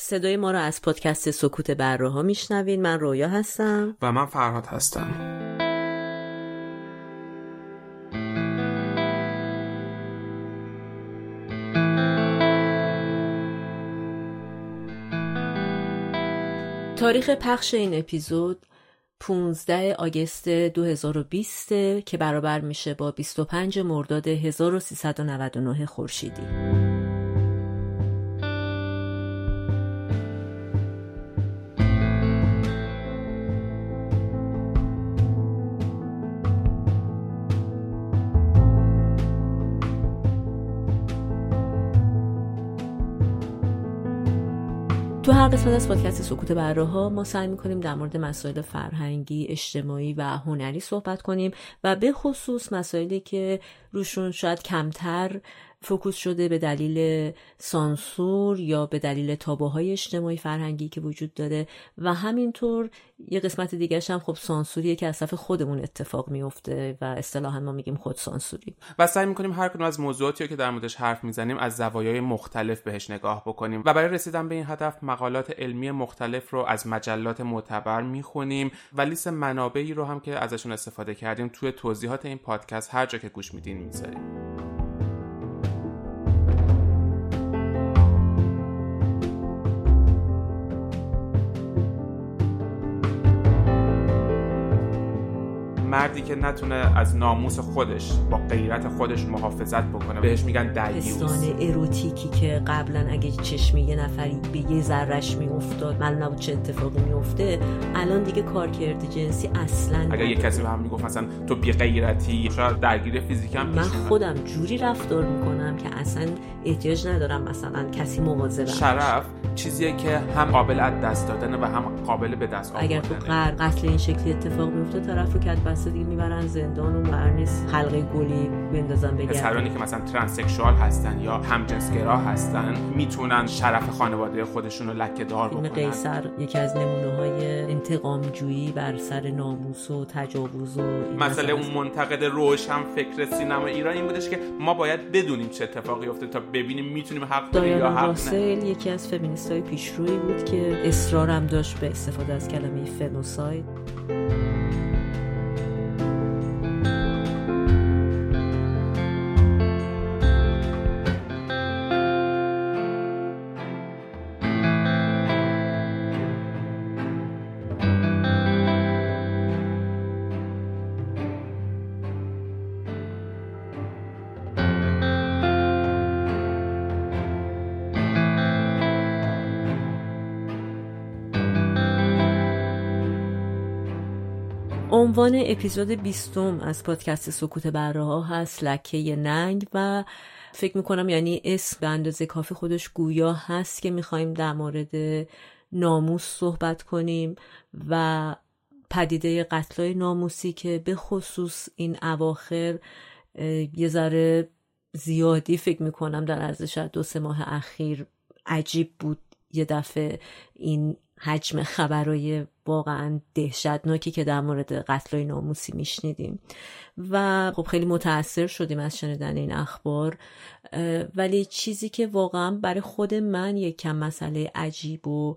صدای ما را از پادکست سکوت بره ها میشنوین من رویا هستم. و من فرهاد هستم. تاریخ پخش این اپیزود 15 آگست 2020 که برابر میشه با 25 مرداد 1399 خورشیدی. هر قسمت از پادکست سکوت بره ها ما سعی می‌کنیم در مورد مسائل فرهنگی، اجتماعی و هنری صحبت کنیم و به خصوص مسائلی که روشون شاید کمتر focus شده به دلیل سانسور یا به دلیل تابوهای اجتماعی فرهنگی که وجود داره و همینطور یه قسمت دیگه هم خب سانسوریه که از طرف خودمون اتفاق میفته و اصطلاحا ما میگیم خود سانسوری و سعی می‌کنیم هر کدوم از موضوعاتی که در موردش حرف می‌زنیم از زوایای مختلف بهش نگاه بکنیم و برای رسیدن به این هدف مقالات علمی مختلف رو از مجلات معتبر می‌خونیم و لیست منابعی رو هم که ازشون استفاده کردیم توی توضیحات این پادکست هر جا که گوش میدین می‌ذاریم مردی که نتونه از ناموس خودش با غیرت خودش محافظت بکنه بهش میگن دیوس پستان اروتیکی که قبلا اگه چشمی یه نفری به یه ذرش میافتاد معلوم نبود چه اتفاقی میفته الان دیگه کارکرد جنسی اصلا اگر یه کسی به هم می‌گفت مثلا تو بی غیرتی شاید درگیر فیزیکم من خودم جوری رفتار می‌کنم که اصلا احتیاج ندارم مثلا کسی مواظبم شرف چیزیه که هم قابل از دست دادن و هم قابل به دست آوردن اگر تو قر قتل این شکلی اتفاق میفته طرف رو کت بسته دیگه می‌برن زندان و قرار نیست حلقه گلی بندازن بگردن. پسرانی که مثلا ترانسکشوال هستن یا همجنسگرا هستن می‌تونن شرف خانواده خودشون رو لکه دار بکنن. قیصر یکی از نمونه های انتقام جویی بر سر ناموس و تجاوز و مسئله. اون منتقد روشن فکر سینما ایران این بودش که ما باید بدونیم چه اتفاقی افته تا ببینیم می‌تونیم حق داریم یا حق نه. یکی از فمینیست های پیشرویی بود که اصرارم داشت به استفاده از کلمه فنوساید. عنوان اپیزود بیستم از پادکست سکوت بره هست لکه ننگ و فکر می‌کنم یعنی اسم به اندازه کافی خودش گویا هست که می‌خوایم در مورد ناموس صحبت کنیم و پدیده قتلای ناموسی که به خصوص این اواخر یه ذره زیادی فکر می‌کنم در شاید دو سه ماه اخیر عجیب بود یه دفعه این حجم خبرای واقعا دهشتناکی که در مورد قتلای ناموسی میشنیدیم. و خب خیلی متاثر شدیم از شنیدن این اخبار ولی چیزی که واقعا برای خود من یک کم مسئله عجیب و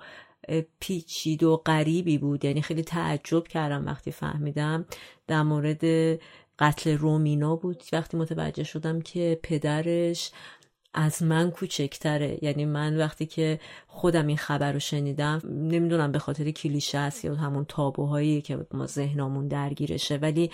پیچید و غریبی بود. یعنی خیلی تعجب کردم وقتی فهمیدم در مورد قتل رومینا بود. وقتی متوجه شدم که پدرش از من کوچکتره. یعنی من وقتی که خودم این خبر رو شنیدم نمی‌دونم به خاطر کلیشه است یا همون تابوهایی که ما ذهنمون درگیرشه. ولی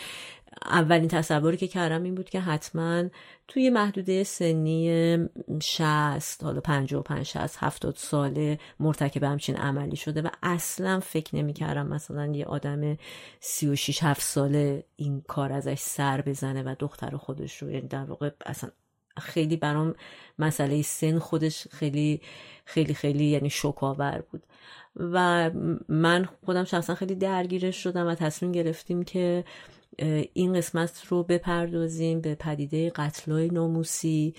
اولین تصوری که کردم این بود که حتما توی محدوده سنی 60 حالا 55 60 70 ساله مرتکب همچین عملی شده و اصلا فکر نمی‌کردم مثلا یه آدم 36 7 ساله این کار ازش سر بزنه و دختر خودش رو یعنی در واقع اصلا خیلی برام مسئله سن خودش خیلی خیلی خیلی یعنی شوکاور بود. و من خودم شخصا خیلی درگیرش شدم و تصمیم گرفتیم که این قسمت رو بپردازیم به پدیده قتلای ناموسی.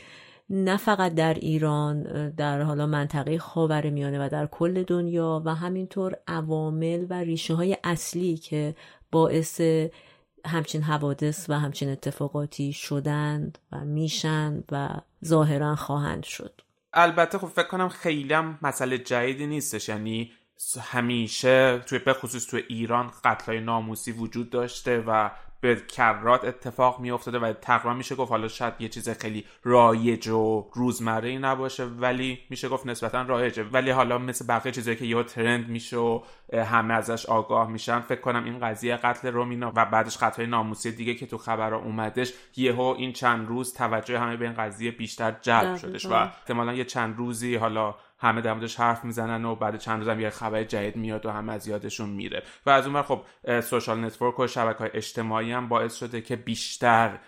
نه فقط در ایران در حالا منطقه خاور میانه و در کل دنیا و همینطور عوامل و ریشه های اصلی که باعث همچین حوادث و همچین اتفاقاتی شدند و میشن و ظاهرا خواهند شد. البته خب فکر کنم خیلی هم مسئله جدیدی نیستش. یعنی همیشه توی به خصوص توی ایران قتلای ناموسی وجود داشته و به کرات اتفاق می افتاده و تقریبا میشه گفت حالا شاید یه چیز خیلی رایج و روزمره ای نباشه ولی میشه گفت نسبتا رایجه. ولی حالا مثل بقیه چیزایی که یه ترند میشه و همه ازش آگاه میشن فکر کنم این قضیه قتل رومینا و بعدش قتل ناموسی دیگه که تو خبرها اومدش یهو این چند روز توجه همه به این قضیه بیشتر جلب شدش و احتمالا یه چند روزی حالا همه در موردش حرف می‌زنن و بعد چند روز هم یه خبر جدید میاد و همه از یادشون میره. و از اون خب social network و شبکه های اجتماعی هم باعث شده که بیشتر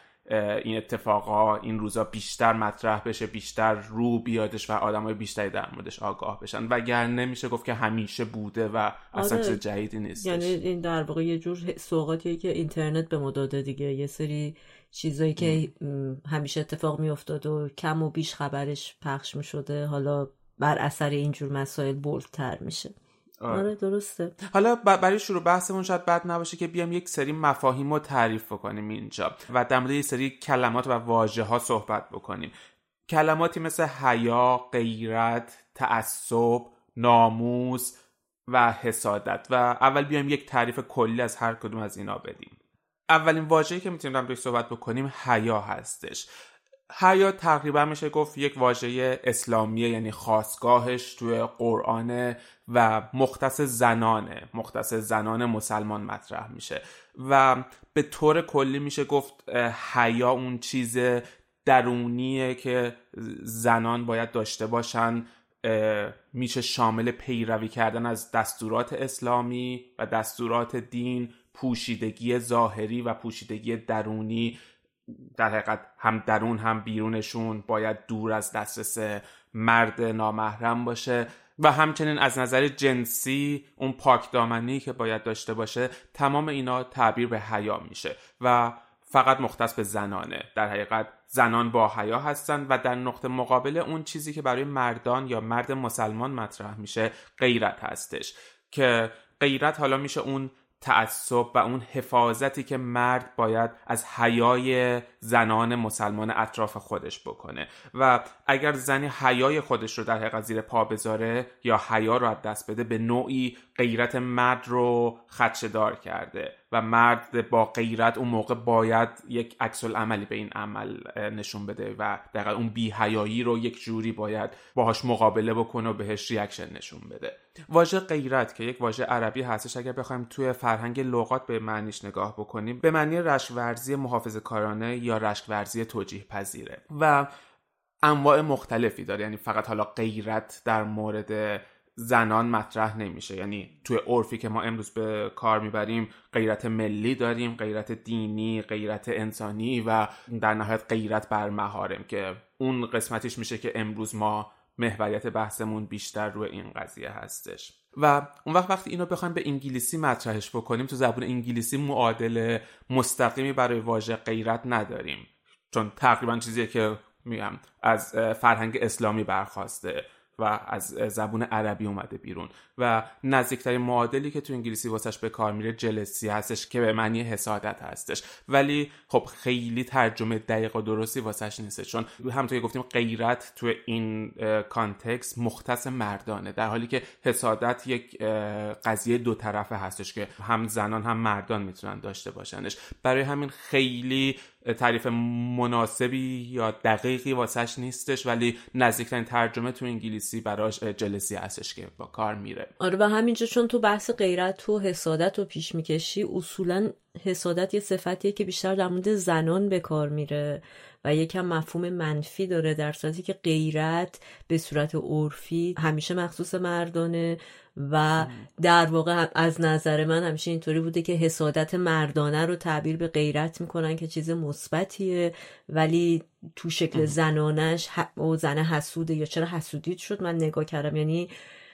این اتفاقا این روزا بیشتر مطرح بشه بیشتر رو بیادش و های بیشتری در موردش آگاه بشن. و نمیشه گفت که همیشه بوده و اصلا آره. چیز جدیدی نیست یعنی این در واقع یه جور سوقاتیه که اینترنت به ما داده دیگه. یه سری چیزایی که همیشه اتفاق میافتاد و کم و بیش خبرش پخش می‌شده. حالا بر اثر اینجور مسائل بولتر میشه. آره. آره درسته. حالا برای شروع بحثمون شاید بد نباشه که بیام یک سری مفاهیم رو تعریف بکنیم اینجا و در مورد یک سری کلمات و واژه ها صحبت بکنیم. کلماتی مثل حیا، غیرت، تعصب، ناموس و حسادت. و اول بیام یک تعریف کلی از هر کدوم از اینا بدیم. اولین واژه‌ای که می‌تونیم در صحبت بکنیم حیا هستش. حیا تقریبا میشه گفت یک واژه اسلامیه یعنی خاصگاهش توی قرآن و مختص زنانه مختص زنان مسلمان مطرح میشه. و به طور کلی میشه گفت حیا اون چیز درونیه که زنان باید داشته باشن. میشه شامل پیروی کردن از دستورات اسلامی و دستورات دین پوشیدگی ظاهری و پوشیدگی درونی در حقیقت هم درون هم بیرونشون باید دور از دسترس مرد نامحرم باشه و همچنین از نظر جنسی اون پاک دامنی که باید داشته باشه تمام اینا تعبیر به حیا میشه و فقط مختص به زنانه. در حقیقت زنان با حیا هستن و در نقطه مقابل اون چیزی که برای مردان یا مرد مسلمان مطرح میشه غیرت هستش. که غیرت حالا میشه اون تعصب و اون حفاظتی که مرد باید از حیای زنان مسلمان اطراف خودش بکنه. و اگر زنی حیای خودش رو در حقیقت زیر پا بذاره یا حیا رو از دست بده به نوعی غیرت مرد رو دار کرده. و مرد با غیرت اون موقع باید یک عکس عملی به این عمل نشون بده و دقیقا اون بیهیایی رو یک جوری باید باهاش مقابله بکنه و بهش ریاکشن نشون بده. واژه غیرت که یک واژه عربی هستش اگر بخوایم توی فرهنگ لغات به معنیش نگاه بکنیم به معنی رشکورزی محافظ کارانه یا رشکورزی توجیه پذیره و انواع مختلفی داره یعنی فقط حالا غیرت در مورد زنان مطرح نمیشه. یعنی توی عرفی که ما امروز به کار می‌بریم غیرت ملی داریم غیرت دینی غیرت انسانی و در نهایت غیرت بر مهارم که اون قسمتش میشه که امروز ما محوریت بحثمون بیشتر روی این قضیه هستش. و اون وقت وقتی اینو بخوایم به انگلیسی مطرحش بکنیم تو زبون انگلیسی معادل مستقیمی برای واژه غیرت نداریم. چون تقریبا چیزیه که میگم از فرهنگ اسلامی برخواسته. و از زبون عربی اومده بیرون. و نزدیکترین معادلی که تو انگلیسی واسش به کار میره جلسی هستش که به معنی حسادت هستش. ولی خب خیلی ترجمه دقیق و درستی واسش نیست چون همونطور که گفتیم غیرت تو این کانتکس مختص مردانه. در حالی که حسادت یک قضیه دو طرفه هستش که هم زنان هم مردان می‌تونن داشته باشنش. برای همین خیلی تعریف مناسبی یا دقیقی واسش نیستش ولی نزدیکترین ترجمه تو انگلیسی براش جلسی هستش که با کار میره. آره و همینجا چون تو بحث غیرت و حسادت رو پیش می‌کشی اصولا حسادت یه صفتیه که بیشتر در مورد زنان به کار میره و یکم مفهوم منفی داره در صورتی که غیرت به صورت عرفی همیشه مخصوص مردانه و در واقع از نظر من همیشه اینطوری بوده که حسادت مردانه رو تعبیر به غیرت می‌کنن که چیز مثبتیه ولی تو شکل زنانش و زن حسوده یا چرا حسودیت شد من نگاه کردم. یعنی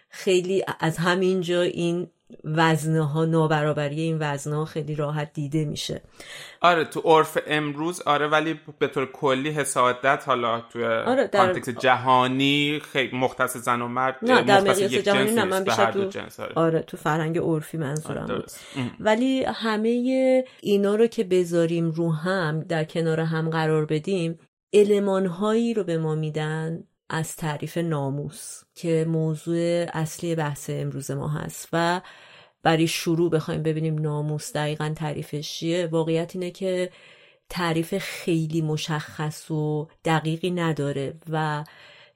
خیلی از همینجا این وزنه ها نابرابری این وزنه ها خیلی راحت دیده میشه آره تو عرف امروز آره ولی به طور کلی حسادت حالا تو آره در... کانتکس جهانی خیلی مختص زن و مرد نه در مقیاس جهانی نه من بیشتر تو جنس آره. آره. تو فرهنگ عرفی منظورم آره بود ولی همه اینا رو که بذاریم رو هم در کنار هم قرار بدیم علمان هایی رو به ما میدن از تعریف ناموس که موضوع اصلی بحث امروز ما هست و برای شروع بخوایم ببینیم ناموس دقیقا تعریفش چیه. واقعیت اینه که تعریف خیلی مشخص و دقیقی نداره و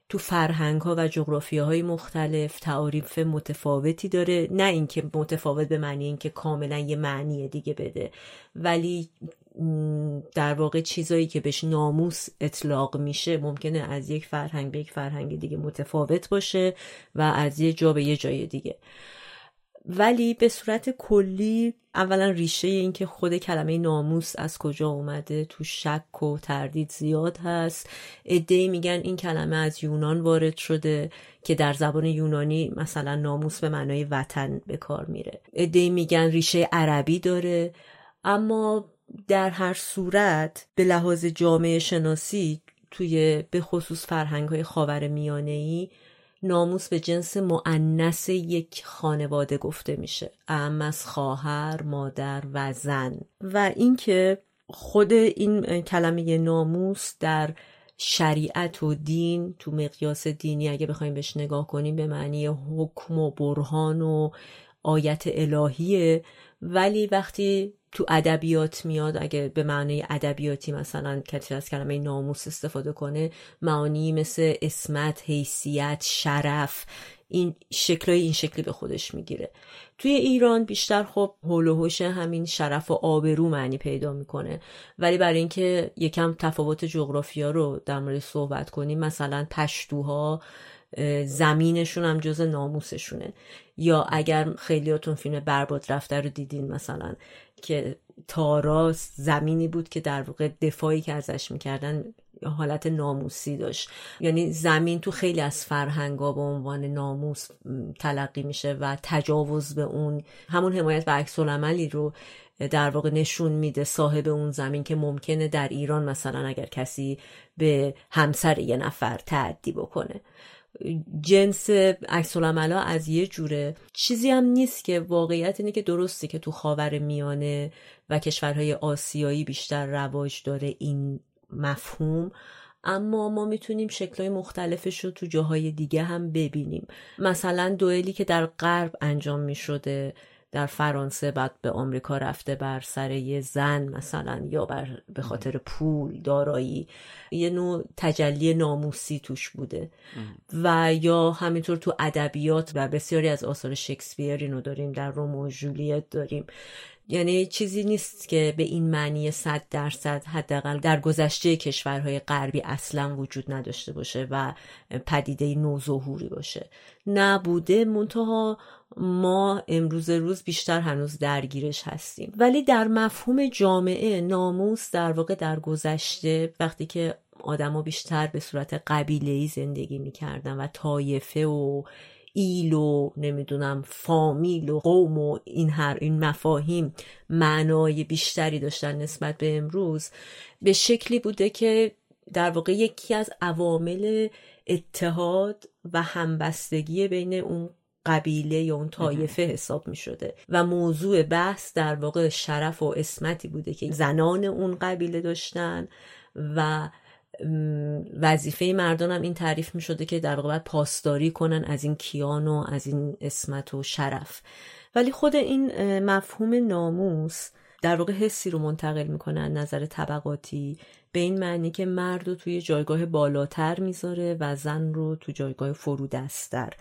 تو فرهنگ ها و جغرافی های مختلف تعاریف متفاوتی داره. نه اینکه متفاوت به معنی اینکه کاملا یه معنی دیگه بده ولی در واقع چیزایی که بهش ناموس اطلاق میشه ممکنه از یک فرهنگ به یک فرهنگ دیگه متفاوت باشه و از یه جا به یه جای دیگه. ولی به صورت کلی اولا ریشه این که خود کلمه ناموس از کجا اومده تو شک و تردید زیاد هست. ادهی میگن این کلمه از یونان وارد شده که در زبان یونانی مثلا ناموس به معنای وطن به کار میره. ادهی میگن ریشه عربی داره. اما در هر صورت به لحاظ جامعه شناسی توی به خصوص فرهنگ های خاور میانه ای ناموس به جنس معنس یک خانواده گفته میشه. ام از خواهر مادر و زن. و اینکه خود این کلمه ناموس در شریعت و دین تو مقیاس دینی اگه بخوایم بهش نگاه کنیم به معنی حکم و برهان و آیت الهیه ولی وقتی تو ادبیات میاد اگه به معنی ادبیاتی مثلا کسی از کلمه ناموس استفاده کنه معانی مثل اسمت حیثیت شرف این شکلای این شکلی به خودش می‌گیره. توی ایران بیشتر خب هول و همین شرف و آبرو معنی پیدا می‌کنه. ولی برای اینکه یکم تفاوت جغرافیا رو در مورد صحبت کنیم مثلا پشتوها زمینشون هم جز ناموسشونه. یا اگر خیلیاتون فیلم برباد رفته رو دیدین مثلا که تاراس زمینی بود که در واقع دفاعی که ازش می‌کردن حالت ناموسی داشت. یعنی زمین تو خیلی از فرهنگا به عنوان ناموس تلقی میشه و تجاوز به اون همون حمایت و عکس عملی رو در واقع نشون میده صاحب اون زمین که ممکنه در ایران مثلا اگر کسی به همسر یه نفر تعدی بکنه. جنس عکس از یه جوره. چیزی هم نیست که واقعیت اینه که درستی که تو خاور میانه و کشورهای آسیایی بیشتر رواج داره این مفهوم اما ما می‌تونیم شکلهای مختلفش رو تو جاهای دیگه هم ببینیم. مثلا دوئلی که در غرب انجام می‌شده در فرانسه بعد به آمریکا رفته بر سر یه زن مثلا یا بر به خاطر پول دارایی یه نوع تجلی ناموسی توش بوده. و یا همینطور تو ادبیات و بسیاری از آثار شکسپیر اینو داریم در رومو و جولیت داریم. یعنی چیزی نیست که به این معنی صد درصد حداقل در گذشته کشورهای غربی اصلا وجود نداشته باشه و پدیده نوظهوری باشه. نبوده منتها ما امروز روز بیشتر هنوز درگیرش هستیم. ولی در مفهوم جامعه ناموس در واقع در گذشته وقتی که آدما بیشتر به صورت قبیله ای زندگی می‌کردن و طایفه و ایل و نمی‌دونم فامیل و قوم و این هر این مفاهیم معنای بیشتری داشتن نسبت به امروز به شکلی بوده که در واقع یکی از عوامل اتحاد و همبستگی بین اون قبیله یا اون طایفه حساب می شده و موضوع بحث در واقع شرف و اسمتی بوده که زنان اون قبیله داشتن و وظیفه مردان هم این تعریف می شده که در واقع پاسداری کنن از این کیان و از این اسمت و شرف. ولی خود این مفهوم ناموس در واقع حسی رو منتقل می‌کنه نظر طبقاتی به این معنی که مرد رو توی جایگاه بالاتر می‌ذاره و زن رو تو جایگاه فرودستر.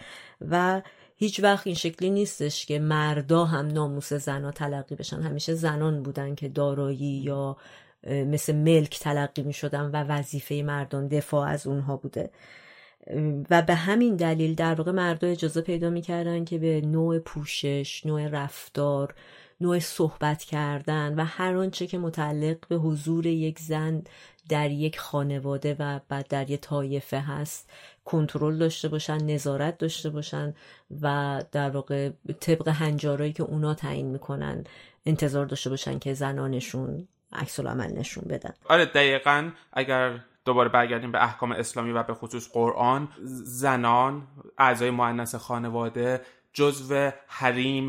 و هیچ وقت این شکلی نیستش که مردا هم ناموس زنا تلقی بشن. همیشه زنان بودن که دارایی یا مثل ملک تلقی می شدن و وظیفه مردان دفاع از اونها بوده. و به همین دلیل در واقع مردا اجازه پیدا می‌کردن که به نوع پوشش، نوع رفتار، نوع صحبت کردن و هر آنچه که متعلق به حضور یک زن در یک خانواده و بعد در یک طایفه هست کنترل داشته باشن نظارت داشته باشن و در واقع طبق هنجارایی که اونا تعیین می‌کنن انتظار داشته باشن که زنانشون عکس عمل نشون بدن. آره دقیقا اگر دوباره برگردیم به احکام اسلامی و به خصوص قرآن زنان اعضای معنس خانواده جزو حریم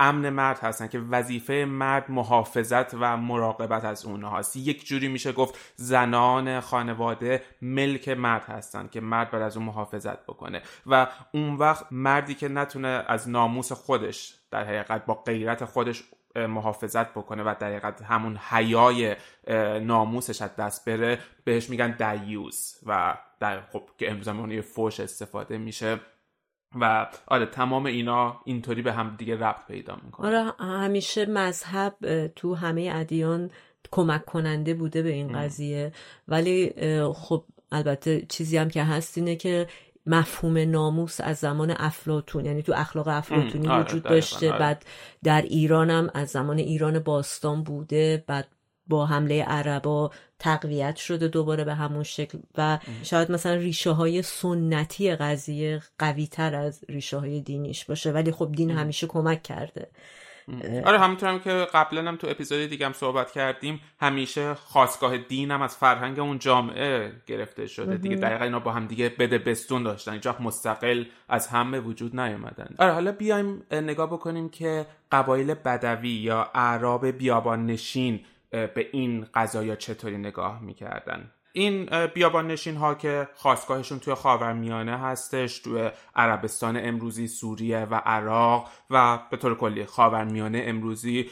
امن مرد هستن که وظیفه مرد محافظت و مراقبت از اونهاست یک جوری میشه گفت زنان خانواده ملک مرد هستن که مرد بر از اون محافظت بکنه. و اون وقت مردی که نتونه از ناموس خودش در حقیقت با غیرت خودش محافظت بکنه و در حقیقت همون حیای ناموسش از دست بره بهش میگن دیوز و در خب که امروز یه فوش استفاده میشه و آره تمام اینا اینطوری به هم دیگه ربط پیدا می‌کنه. آره همیشه مذهب تو همه ادیان کمک کننده بوده به این قضیه. ولی خب البته چیزی هم که هست اینه که مفهوم ناموس از زمان افلاتون یعنی تو اخلاق افلاتونی آره، وجود داشته. آره. بعد در ایران هم از زمان ایران باستان بوده. بعد با حمله عربا تقویت شده دوباره به همون شکل. و شاید مثلا ریشه های سنتی قضیه قوی تر از ریشه های دینیش باشه. ولی خب دین همیشه کمک کرده. آره همونطور هم که قبلا هم تو اپیزود دیگه هم صحبت کردیم همیشه خواستگاه دین هم از فرهنگ اون جامعه گرفته شده. دیگه دقیقا اینا با هم دیگه بده بستون داشتن. اینجا مستقل از همه وجود نیومدن. آره حالا بیایم نگاه بکنیم که قبایل بدوی یا اعراب بیابان نشین به این قضایا چطوری نگاه می‌کردن؟ این بیابان نشین ها که خواستگاهشون توی خاورمیانه هستش توی عربستان امروزی سوریه و عراق و به طور کلی خاورمیانه امروزی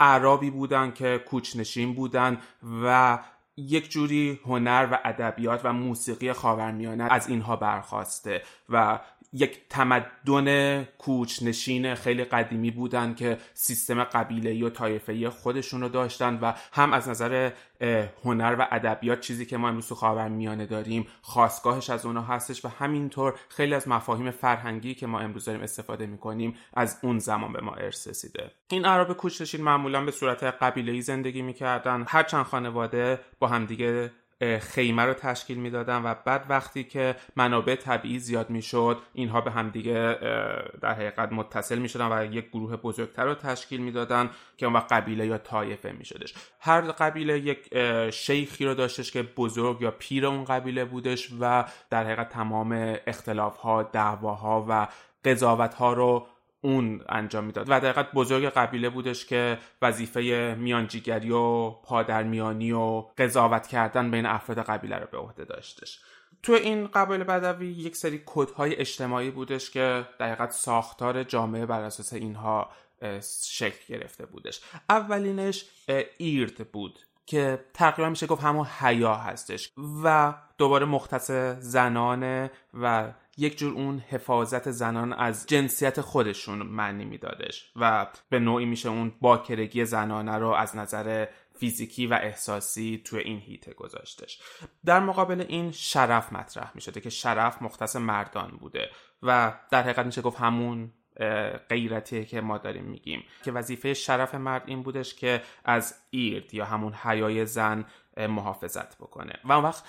عربی بودن که کوچنشین بودن و یک جوری هنر و ادبیات و موسیقی خاورمیانه از اینها برخواسته و یک تمدن کوچنشین خیلی قدیمی بودن که سیستم قبیله و طایفه خودشون رو داشتن و هم از نظر هنر و ادبیات چیزی که ما امروز تو میانه داریم خواستگاهش از اونها هستش و همینطور خیلی از مفاهیم فرهنگی که ما امروز داریم استفاده می‌کنیم از اون زمان به ما ارث رسیده. این عرب کوچنشین معمولا به صورت قبیله زندگی می‌کردن. هر چند خانواده با همدیگه خیمه رو تشکیل می‌دادن و بعد وقتی که منابع طبیعی زیاد می‌شد اینها به همدیگه در حقیقت متصل می‌شدن و یک گروه بزرگتر رو تشکیل می‌دادن که اون وقت قبیله یا طایفه میشدش. هر قبیله یک شیخی رو داشتش که بزرگ یا پیر اون قبیله بودش و در حقیقت تمام اختلاف ها دعواها و قضاوت ها رو اون انجام می‌داد. و در بزرگ قبیله بودش که وظیفه میانجیگری و پادرمیانی و قضاوت کردن بین افراد قبیله رو به عهده داشتش. تو این قبایل بدوی یک سری کدهای اجتماعی بودش که در ساختار جامعه بر اساس اینها شکل گرفته بودش. اولینش ایرد بود که تقریبا میشه گفت همون حیا هستش و دوباره مختص زنانه و یک جور اون حفاظت زنان از جنسیت خودشون معنی میدادش و به نوعی میشه اون باکرگی زنانه رو از نظر فیزیکی و احساسی توی این هیته گذاشتش. در مقابل این شرف مطرح می که شرف مختص مردان بوده و در حقیقت میشه گفت همون غیرتی که ما داریم میگیم. که وظیفه شرف مرد این بودش که از ایرد یا همون حیای زن محافظت بکنه. و اون وقت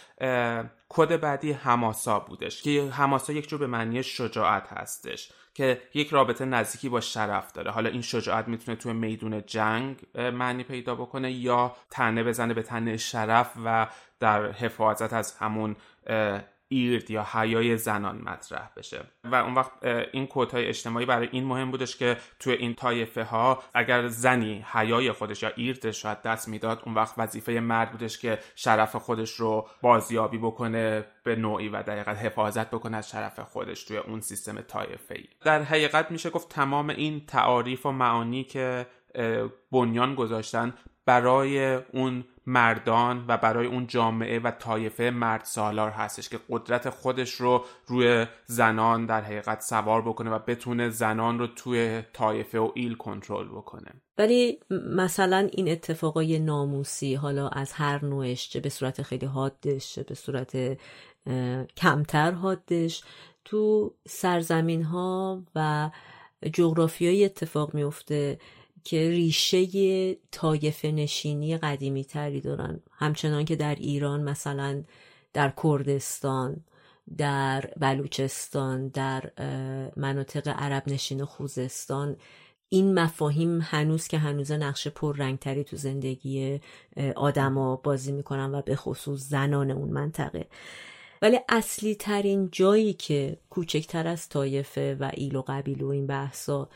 کد بعدی هماسا بودش که هماسا یک جور به معنی شجاعت هستش که یک رابطه نزدیکی با شرف داره. حالا این شجاعت می‌تونه توی میدون جنگ معنی پیدا بکنه یا تنه بزنه به تنه شرف و در حفاظت از همون ایرد یا حیای زنان مطرح بشه. و اون وقت این کودهای اجتماعی برای این مهم بودش که توی این طایفه ها اگر زنی حیای خودش یا ایردش رو دست می‌داد اون وقت وظیفه مرد بودش که شرف خودش رو بازیابی بکنه به نوعی و دقیقت حفاظت بکنه از شرف خودش توی اون سیستم طایفه ای در حقیقت میشه گفت تمام این تعاریف و معانی که بنیان گذاشتن برای اون مردان و برای اون جامعه و طایفه مرد سالار هستش که قدرت خودش رو روی زنان در حقیقت سوار بکنه و بتونه زنان رو توی طایفه و ایل کنترل بکنه. ولی مثلا این اتفاقای ناموسی حالا از هر نوعش چه به صورت خیلی حادش چه به صورت کمتر حادش تو سرزمین ها و جغرافیایی اتفاق میفته که ریشه طایفه نشینی قدیمی تری دارن. همچنان که در ایران مثلا در کردستان در بلوچستان در مناطق عرب نشین خوزستان این مفاهیم هنوز که هنوز نقش پررنگتری تو زندگی آدما بازی می‌کنن و به خصوص زنان اون منطقه. ولی اصلی ترین جایی که کوچکتر از طایفه و ایل و قبیل و این بحثا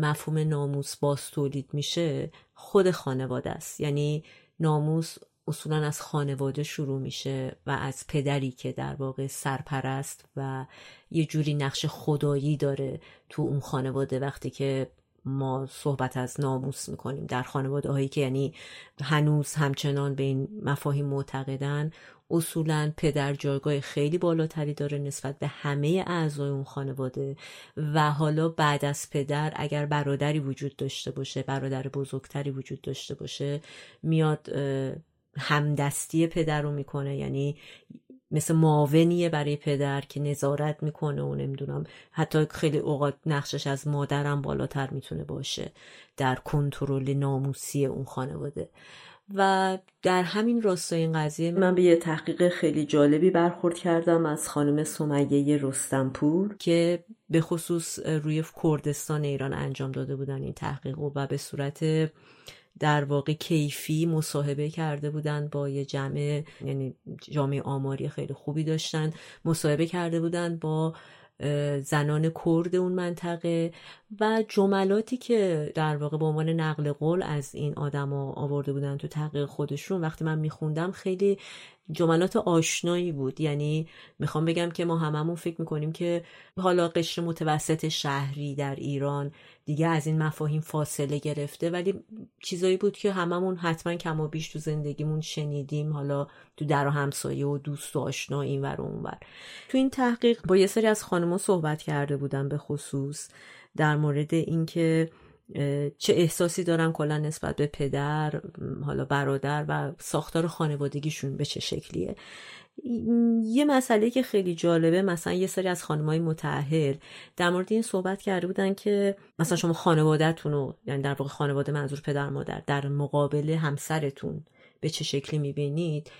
مفهوم ناموس باز تولید میشه خود خانواده است. یعنی ناموس اصولا از خانواده شروع میشه و از پدری که در واقع سرپرست و یه جوری نقش خدایی داره تو اون خانواده وقتی که ما صحبت از ناموس می‌کنیم. در خانواده هایی که یعنی هنوز همچنان به این مفاهیم معتقدن اصولا پدر جایگاه خیلی بالاتری داره نسبت به همه اعضای اون خانواده و حالا بعد از پدر اگر برادری وجود داشته باشه برادر بزرگتری وجود داشته باشه میاد همدستی پدر رو می‌کنه. یعنی مثل معاونیه برای پدر که نظارت می‌کنه و نمی‌دونم حتی خیلی اوقات نقشش از مادرم بالاتر می‌تونه باشه. در کنترل ناموسی اون خانواده. و در همین راستای این قضیه من به یه تحقیق خیلی جالبی برخورد کردم از خانم سمیه رستمپور. که به خصوص روی کردستان ایران انجام داده بودن این تحقیق و به صورت در واقع کیفی مصاحبه کرده بودن با یه جمع یعنی جامعه آماری خیلی خوبی داشتن. مصاحبه کرده بودن با زنان کرد اون منطقه و جملاتی که در واقع به عنوان نقل قول از این آدما آورده بودن تو تحقیق خودشون. وقتی من میخوندم خیلی جملات آشنایی بود. یعنی می‌خوام بگم که ما هممون فکر می‌کنیم که حالا قشر متوسط شهری در ایران دیگه از این مفاهیم فاصله گرفته ولی چیزایی بود که هممون حتما کم و بیش تو زندگیمون شنیدیم حالا تو در و همسایه و دوست و آشنا این ور و اون تو این تحقیق با یه سری از خانمها صحبت کرده بودم به خصوص در مورد اینکه چه احساسی دارن کلا نسبت به پدر حالا برادر و ساختار خانوادگیشون به چه شکلیه. یه مسئله که خیلی جالبه مثلا یه سری از خانمای متعهل در مورد این صحبت کرده بودن که مثلا شما خانوادهتون رو یعنی در واقع خانواده منظور پدر مادر در مقابل همسرتون به چه شکلی می‌بینید؟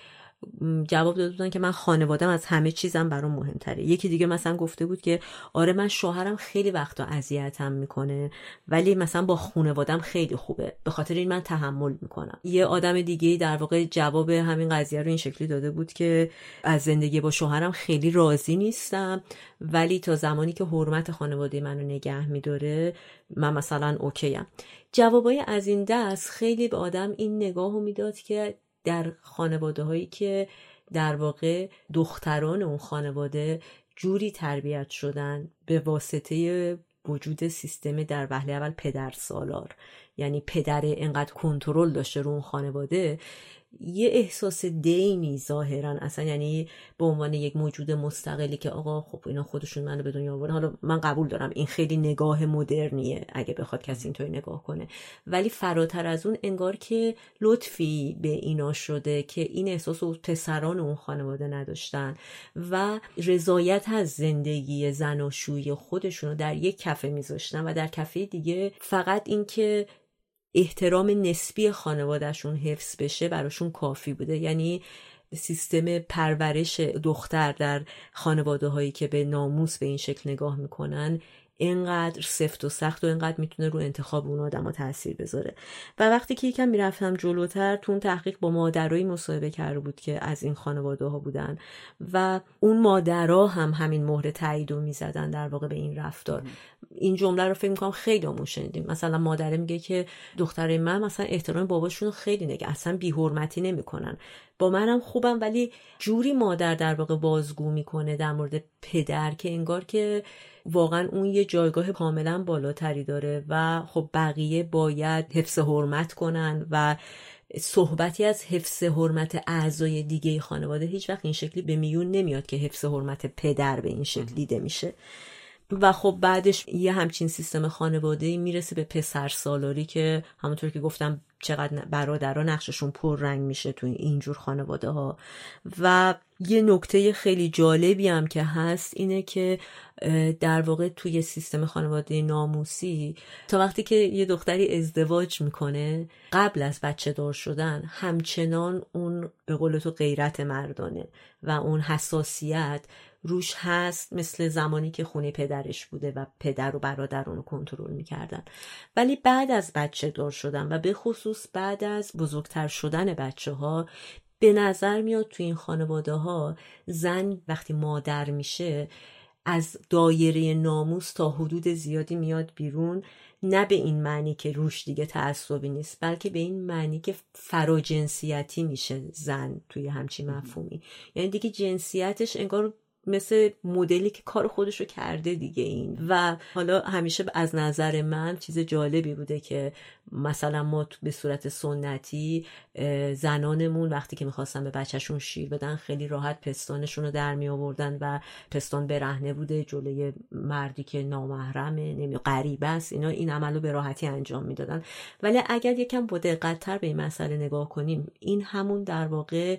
جواب داده بودن که من خانوادم از همه چیزم برام مهمتره. یکی دیگه مثلا گفته بود که آره من شوهرم خیلی وقتا اذیتم می‌کنه ولی مثلا با خانوادم خیلی خوبه. به خاطر این من تحمل می‌کنم. یه آدم دیگه در واقع جواب همین قضیه رو این شکلی داده بود که از زندگی با شوهرم خیلی راضی نیستم ولی تا زمانی که حرمت خانواده منو نگه میداره من مثلا اوکیم. جوابای از این دست خیلی به آدم این نگاه می‌داد که در خانواده هایی که در واقع دختران اون خانواده جوری تربیت شدن به واسطه وجود سیستم در وهله اول پدر سالار. یعنی پدر انقدر کنترل داشته رو اون خانواده یه احساس دینی ظاهرا اصلا یعنی به عنوان یک موجود مستقلی که آقا خب اینا خودشون منو به دنیا آوردن. حالا من قبول دارم این خیلی نگاه مدرنیه اگه بخواد کسی اینطوری نگاه کنه. ولی فراتر از اون انگار که لطفی به اینا شده که این احساس و پسران اون خانواده نداشتن و رضایت از زندگی زناشویی خودشون رو در یک کفه میذاشتن و در کفه دیگه فقط اینکه احترام نسبی خانوادهشون حفظ بشه براشون کافی بوده. یعنی سیستم پرورش دختر در خانواده هایی که به ناموس به این شکل نگاه می‌کنن اینقدر سفت و سخت و اینقدر می‌تونه رو انتخاب اون آدم تاثیر بذاره. و وقتی که یکم می‌رفتم جلوتر تو اون تحقیق با مادرایی مصاحبه کرده بود که از این خانواده ها بودن و اون مادرها هم همین مهر تایید رو می‌زدن در واقع به این رفتار. این جمله رو فکر می‌کنم خیلی همون شنیدیم. مثلا مادره میگه که دختر من مثلا احترام باباشون خیلی نگه اصلا بیحرمتی نمی‌کنن. با منم خوبم ولی جوری مادر در واقع بازگو می‌کنه در مورد پدر که انگار که واقعا اون یه جایگاه کاملا بالاتری داره و خب بقیه باید حفظ حرمت کنن و صحبتی از حفظ حرمت اعضای دیگه خانواده هیچ وقت این شکلی به میون نمیاد که حفظ حرمت پدر به این شکل دیده میشه. و خب بعدش یه همچین سیستم خانواده می‌رسه به پسر سالاری که همونطور که گفتم چقدر برادرها نقششون پر رنگ میشه توی اینجور خانواده ها و یه نکته خیلی جالبی هم که هست اینه که در واقع توی سیستم خانواده ناموسی تا وقتی که یه دختری ازدواج می‌کنه قبل از بچه دار شدن همچنان اون به قول تو غیرت مردانه و اون حساسیت روش هست مثل زمانی که خونه پدرش بوده و پدر و برادر اونو کنترل می‌کردن. ولی بعد از بچه دار شدن و به خصوص بعد از بزرگتر شدن بچه ها به نظر میاد تو این خانواده ها زن وقتی مادر میشه از دایره ناموس تا حدود زیادی میاد بیرون نه به این معنی که روش دیگه تعصبی نیست بلکه به این معنی که فراجنسیتی میشه زن توی همچین مفهومی. یعنی دیگه جنسیتش انگار مثل مدلی که کار خودش رو کرده دیگه این. و حالا همیشه از نظر من چیز جالبی بوده که مثلا ما به صورت سنتی زنانمون وقتی که می‌خواستن به بچهشون شیر بدن خیلی راحت پستانشون رو در می آوردن و پستان برهنه بوده جلوی مردی که نامحرمه نمی غریبه است. اینا این عمل رو به راحتی انجام می‌دادن. ولی اگر یکم با دقتتر به این مسئله نگاه کنیم این همون در واقع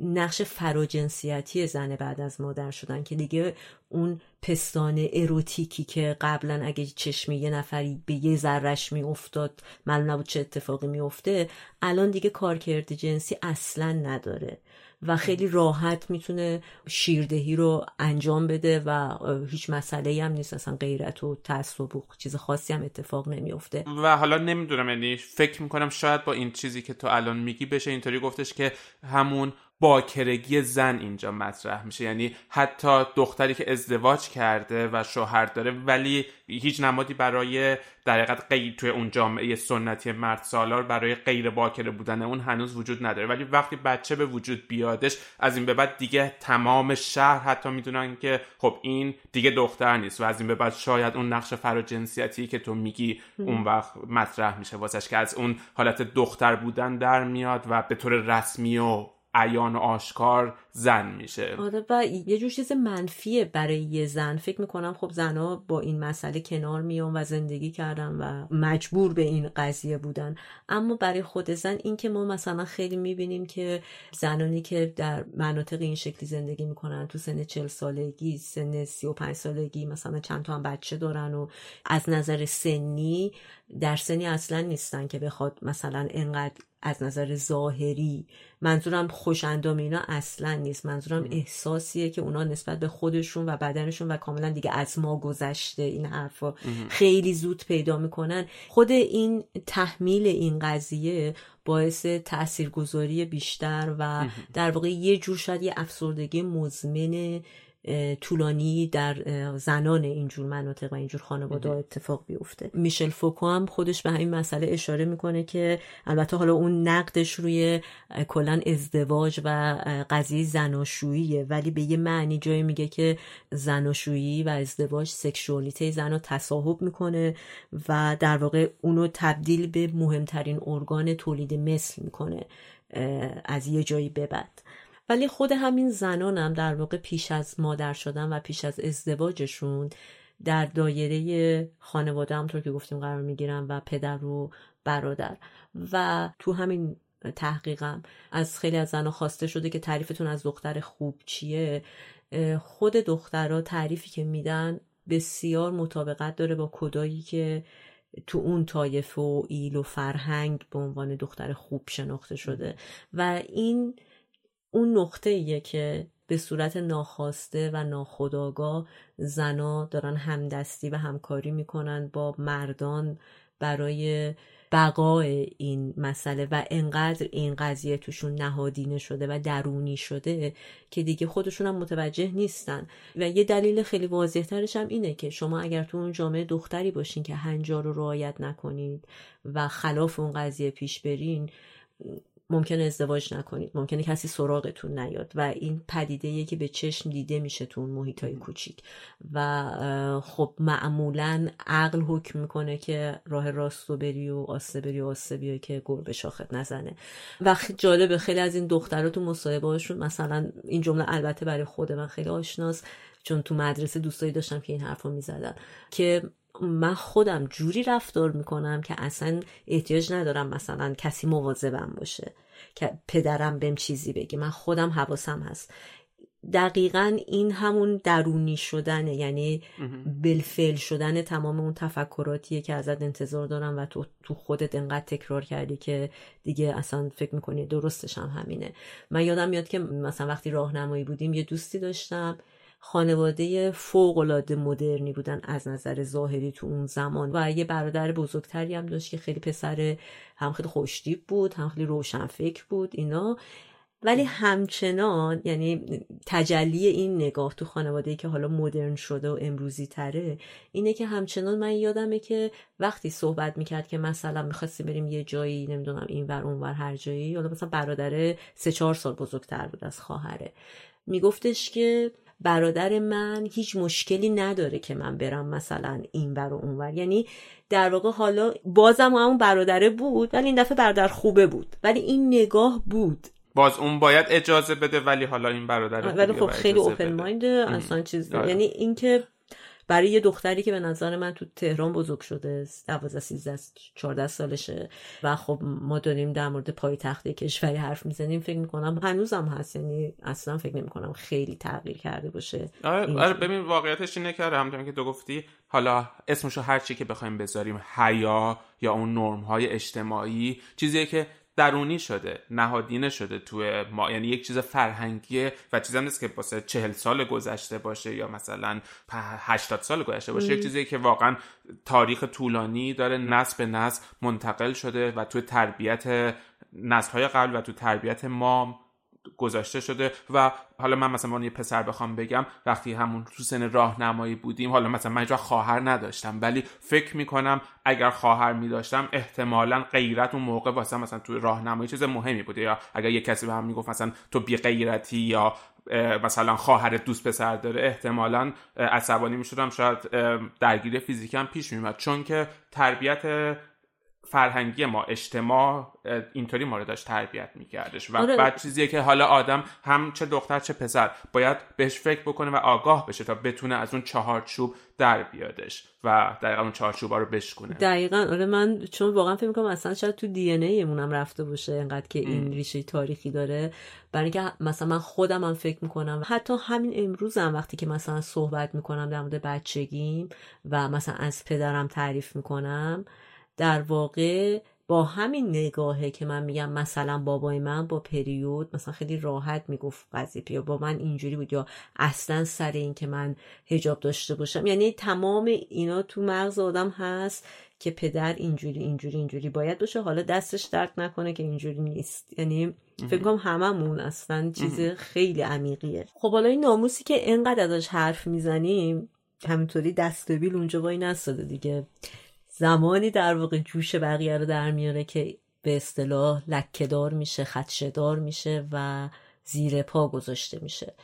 نقش فراجنسیتی زن بعد از مادر شدن که دیگه اون پستان اروتیکی که قبلا اگه چشمی یه نفری به یه ذرش میافتاد معلوم نبود چه اتفاقی میفته الان دیگه کارکرد جنسی اصلا نداره و خیلی راحت می‌تونه شیردهی رو انجام بده و هیچ مسئله هم نیست اصلا غیرت و تعصب و چیز خاصی هم اتفاق نمیفته و حالا نمی‌دونم یعنی فکر می‌کنم شاید با این چیزی که تو الان میگی بشه اینطوری گفتش که همون باکرگی زن اینجا مطرح میشه. یعنی حتی دختری که ازدواج کرده و شوهر داره ولی هیچ نمادی برای در حقیقت غیر توی اون جامعه سنتی مرد سالار برای غیر باکره بودن اون هنوز وجود نداره. ولی وقتی بچه به وجود بیادش از این به بعد دیگه تمام شهر حتی می‌دونن که خب این دیگه دختر نیست و از این به بعد شاید اون نقش فراجنسیتی که تو میگی اون وقت مطرح میشه واسش که از اون حالت دختر بودن در میاد و به طور رسمی و عیان آشکار زن میشه. آره و یه جور چیز منفیه برای یه زن. فکر می‌کنم خب زنها با این مسئله کنار میان و زندگی کردن و مجبور به این قضیه بودن. اما برای خود زن این که ما مثلا خیلی می‌بینیم که زنانی که در مناطق این شکلی زندگی می‌کنن تو سن چل سالگی سن سی و پنج سالگی مثلا چند تا هم بچه دارن و از نظر سنی در سنی اصلا نیستن که بخواد مثلا انقدر از نظر ظاهری. منظورم خوشندام اینا اصلا نیست. منظورم احساسیه که اونا نسبت به خودشون و بدنشون و کاملا دیگه از ما گذشته این حرفا. خیلی زود پیدا می‌کنن. خود این تحمیل این قضیه باعث تاثیرگذاری بیشتر و در واقع یه جور شاید یه افسردگی مزمن طولانی در زنان اینجور مناطق و اینجور خانواده اتفاق بیفته. میشل فوکو هم خودش به همین مسئله اشاره می‌کنه که البته حالا اون نقدش روی کلا ازدواج و قضیه زناشوییه ولی به یه معنی جایی میگه که زناشویی و ازدواج سکشوالیته زن رو تصاحب می‌کنه و در واقع اونو تبدیل به مهمترین ارگان تولید مثل می‌کنه از یه جایی به بعد. ولی خود همین زنانم هم در واقع پیش از مادر شدن و پیش از ازدواجشون در دایره خانواده همطور که گفتیم قرار می‌گیرن و پدر و برادر. و تو همین تحقیقم از خیلی از زنها خواسته شده که تعریفتون از دختر خوب چیه خود دخترها تعریفی که میدن بسیار مطابقت داره با کدایی که تو اون طایفه و ایل و فرهنگ به عنوان دختر خوب شناخته شده. و این اون نقطه ایه که به صورت ناخواسته و ناخداگاه زنا دارن همدستی و همکاری می‌کنن با مردان برای بقای این مسئله و انقدر این قضیه توشون نهادینه شده و درونی شده که دیگه خودشون هم متوجه نیستن. و یه دلیل خیلی واضح ترش هم اینه که شما اگر تو اون جامعه دختری باشین که هنجار رو رعایت نکنید و خلاف اون قضیه پیش برین ممکنه ازدواج نکنید. ممکنه کسی سراغتون نیاد. و این پدیده که به چشم دیده میشه تو اون محیط های کوچیک. و خب معمولا عقل حکم می‌کنه که راه راست و بری و آسته بری و آسته بیای که گربه شاخت نزنه. و جالبه خیلی از این دخترها تو مصاحبه هاشون مثلا این جمله البته برای خود من خیلی آشناست. چون تو مدرسه دوستایی داشتم که این حرفو می‌زدن. که من خودم جوری رفتار می‌کنم که اصلا احتیاج ندارم مثلا کسی مواظبم باشه که پدرم بهم چیزی بگه. من خودم حواسم هست. دقیقا این همون درونی شدنه. یعنی بلفل شدن تمام اون تفکراتیه که ازت انتظار دارم و تو, تو خودت انقدر تکرار کردی که دیگه اصلا فکر می‌کنی درستش هم همینه. من یادم میاد که مثلا وقتی راهنمایی بودیم یه دوستی داشتم. خانواده فوق العاده مدرنی بودن از نظر ظاهری تو اون زمان و یه برادر بزرگتری هم داشت که خیلی پسر هم خیلی خوشتیب بود هم خیلی روشن فکر بود اینا. ولی همچنان یعنی تجلی این نگاه تو خانواده که حالا مدرن شده و امروزی تره اینه که همچنان من یادمه که وقتی صحبت می‌کرد که مثلا می‌خواستیم بریم یه جایی نمی‌دونم این ور اون ور هر جایی حالا مثلا برادره سه چهار سال بزرگتر بود از خواهره. میگفتش که برادر من هیچ مشکلی نداره که من برم مثلا این ور و اون ور. یعنی در واقع حالا بازم همون برادره بود ولی این دفعه برادر خوبه بود. ولی این نگاه بود. باز اون باید اجازه بده ولی حالا این برادر ولی خب خیلی اوپن مایند اصلا چیز آره. یعنی اینکه برای یه دختری که به نظر من تو تهران بزرگ شده 12 13 14 سالشه و خب ما داریم در مورد پایتخت کشوری حرف می‌زنیم فکر می‌کنم هنوزم هست. یعنی اصلا فکر نمی‌کنم خیلی تغییر کرده باشه. آره, آره ببین واقعیتش اینه که همونطور که تو گفتی حالا اسمشو هر چی که بخوایم بذاریم حیا یا اون نرم های اجتماعی چیزیه که درونی شده نهادینه شده توی ما یعنی یک چیز فرهنگیه و چیزی نیست که واسه چهل سال گذشته باشه یا مثلا هشتاد سال گذشته باشه. یک چیزی که واقعا تاریخ طولانی داره نسل به نسل منتقل شده و توی تربیت نسل های قبل و تو تربیت ما گذاشته شده و حالا من مثلا یه پسر بخوام بگم وقتی همون تو سن راهنمایی بودیم حالا مثلا من خواهر نداشتم ولی فکر می‌کنم اگر خواهر میداشتم احتمالا غیرت اون موقع واسه مثلا تو راهنمایی چیز مهمی بوده یا اگر یه کسی به هم می‌گفت مثلا تو بی غیرتی یا مثلا خواهر دوست پسر داره احتمالا عصبانی می‌شدم شاید درگیری فیزیکم پیش میومد چون که تربیت فرهنگی ما اجتماع اینطوری ما رو داشت تربیت میکردش. و آره. بعد چیزیه که حالا آدم هم چه دختر چه پسر باید بهش فکر بکنه و آگاه بشه تا بتونه از اون چهارچوب در بیادش و دقیقا اون چهارچوب رو بشکنه دقیقا. آره من چون واقعا فکر می‌کنم اصلا شاید تو دی ان ایمونم رفته باشه انقدر که این ریشه تاریخی داره. برای اینکه مثلا من خودم هم فکر می‌کنم. حتی همین امروز هم وقتی که مثلا صحبت می‌کنم در مورد بچگیم و مثلا از پدرم تعریف می‌کنم در واقع با همین نگاهه که من میگم مثلا بابای من با پریود مثلا خیلی راحت می‌گفت قضیه یا با من اینجوری بود یا اصلا سر این که من هجاب داشته باشم. یعنی تمام اینا تو مغز آدم هست که پدر اینجوری اینجوری اینجوری باید باشه. حالا دستش درد نکنه که اینجوری نیست. یعنی فکر کنم هممون اصلا چیز خیلی عمیقیه. خب حالا این ناموسی که انقدر ازش حرف می‌زنیم همینطوری دست بیل اونجا وای نستاده دیگه. زمانی در واقع جوش بقیه رو در میاره که به اصطلاح لکهدار میشه خدشدار میشه و زیر پا گذاشته میشه.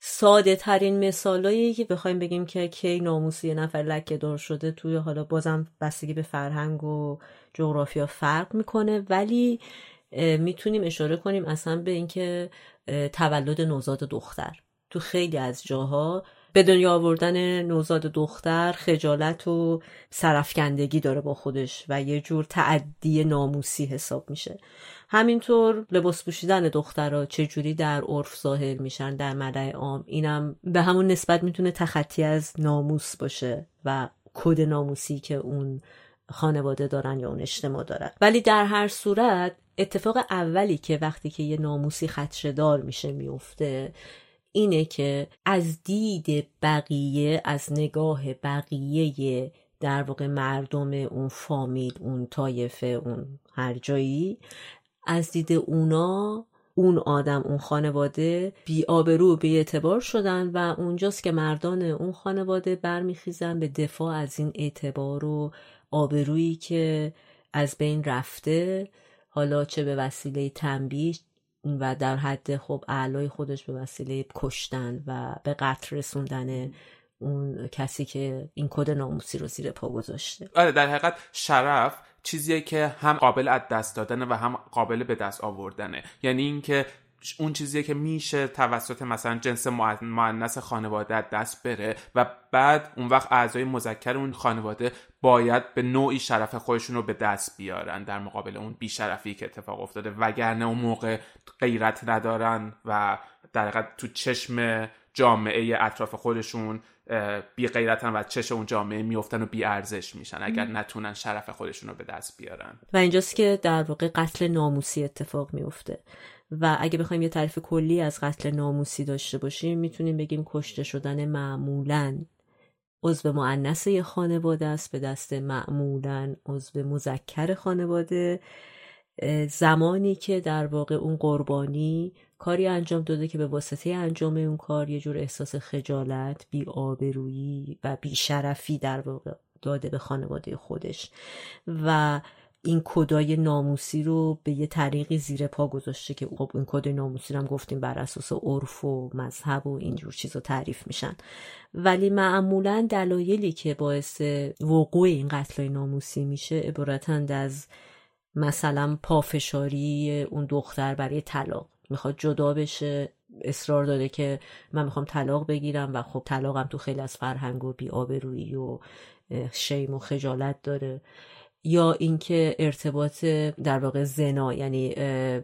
ساده ترین مثالایی که بخوایم بگیم که کی ناموسی یه نفر لکه شده توی حالا بازم بستگی به فرهنگ و جغرافیا فرق می‌کنه ولی می‌تونیم اشاره کنیم اصلا به اینکه تولد نوزاد دختر. تو خیلی از جاها به دنیا آوردن نوزاد دختر خجالت و سرفکندگی داره با خودش و یه جور تعدی ناموسی حساب میشه. همینطور لباس پوشیدن دخترها چجوری در عرف ظاهر میشن در مدع عام اینم به همون نسبت می‌تونه تخطی از ناموس باشه و کد ناموسی که اون خانواده دارن یا اون اجتماع دارن. ولی در هر صورت اتفاق اولی که وقتی که یه ناموسی خدشدار میشه میفته اینه که از دید بقیه از نگاه بقیه در واقع مردم اون فامیل اون طایفه اون هر جایی از دید اونا اون آدم اون خانواده بی آبرو بی اعتبار شدن و اونجاست که مردان اون خانواده برمیخیزن به دفاع از این اعتبار و آبرویی که از بین رفته. حالا چه به وسیله تنبیه و در حد خب اعلای خودش به وسیله کشتن و به قتل رسوندن اون کسی که این کد ناموسی رو زیر پا گذاشته. آره در حقیقت شرف چیزیه که هم قابل از دست دادنه و هم قابل به دست آوردنه. یعنی اینکه اون چیزیه که میشه توسط مثلا جنس معنس خانواده دست بره و بعد اون وقت اعضای مذکر اون خانواده باید به نوعی شرف خودشون رو به دست بیارن در مقابل اون بیشرفی که اتفاق افتاده. وگرنه اون موقع غیرت ندارن و در تو چشم جامعه اطراف خودشون بی غیرتن و چش اون جامعه میفتن و بی ارزش میشن اگر نتونن شرف خودشون رو به دست بیارن. و اینجاست که در واقع قتل ناموسی اتفاق میفته و اگه بخوایم یه تعریف کلی از قتل ناموسی داشته باشیم می‌تونیم بگیم کشته شدن معمولا عضو معنس یه خانواده است به دست معمولا عضو مذکر خانواده. زمانی که در واقع اون قربانی کاری انجام داده که به واسطه انجام اون کار یه جور احساس خجالت بی آبرویی و بی شرفی در واقع داده به خانواده خودش. و این کدای ناموسی رو به یه طریقی زیر پا گذاشته که خب این کد ناموسی رو هم گفتیم بر اساس عرف و مذهب و اینجور چیزا تعریف میشن. ولی معمولا دلایلی که باعث وقوع این قتل ناموسی میشه عبارتند از مثلا پافشاری اون دختر برای طلاق. می‌خواد جدا بشه اصرار داره که من می‌خوام طلاق بگیرم و خب طلاقم تو خیلی از فرهنگ و بیآبرویی و شیم و خجالت داره. یا اینکه ارتباط در واقع زنا یعنی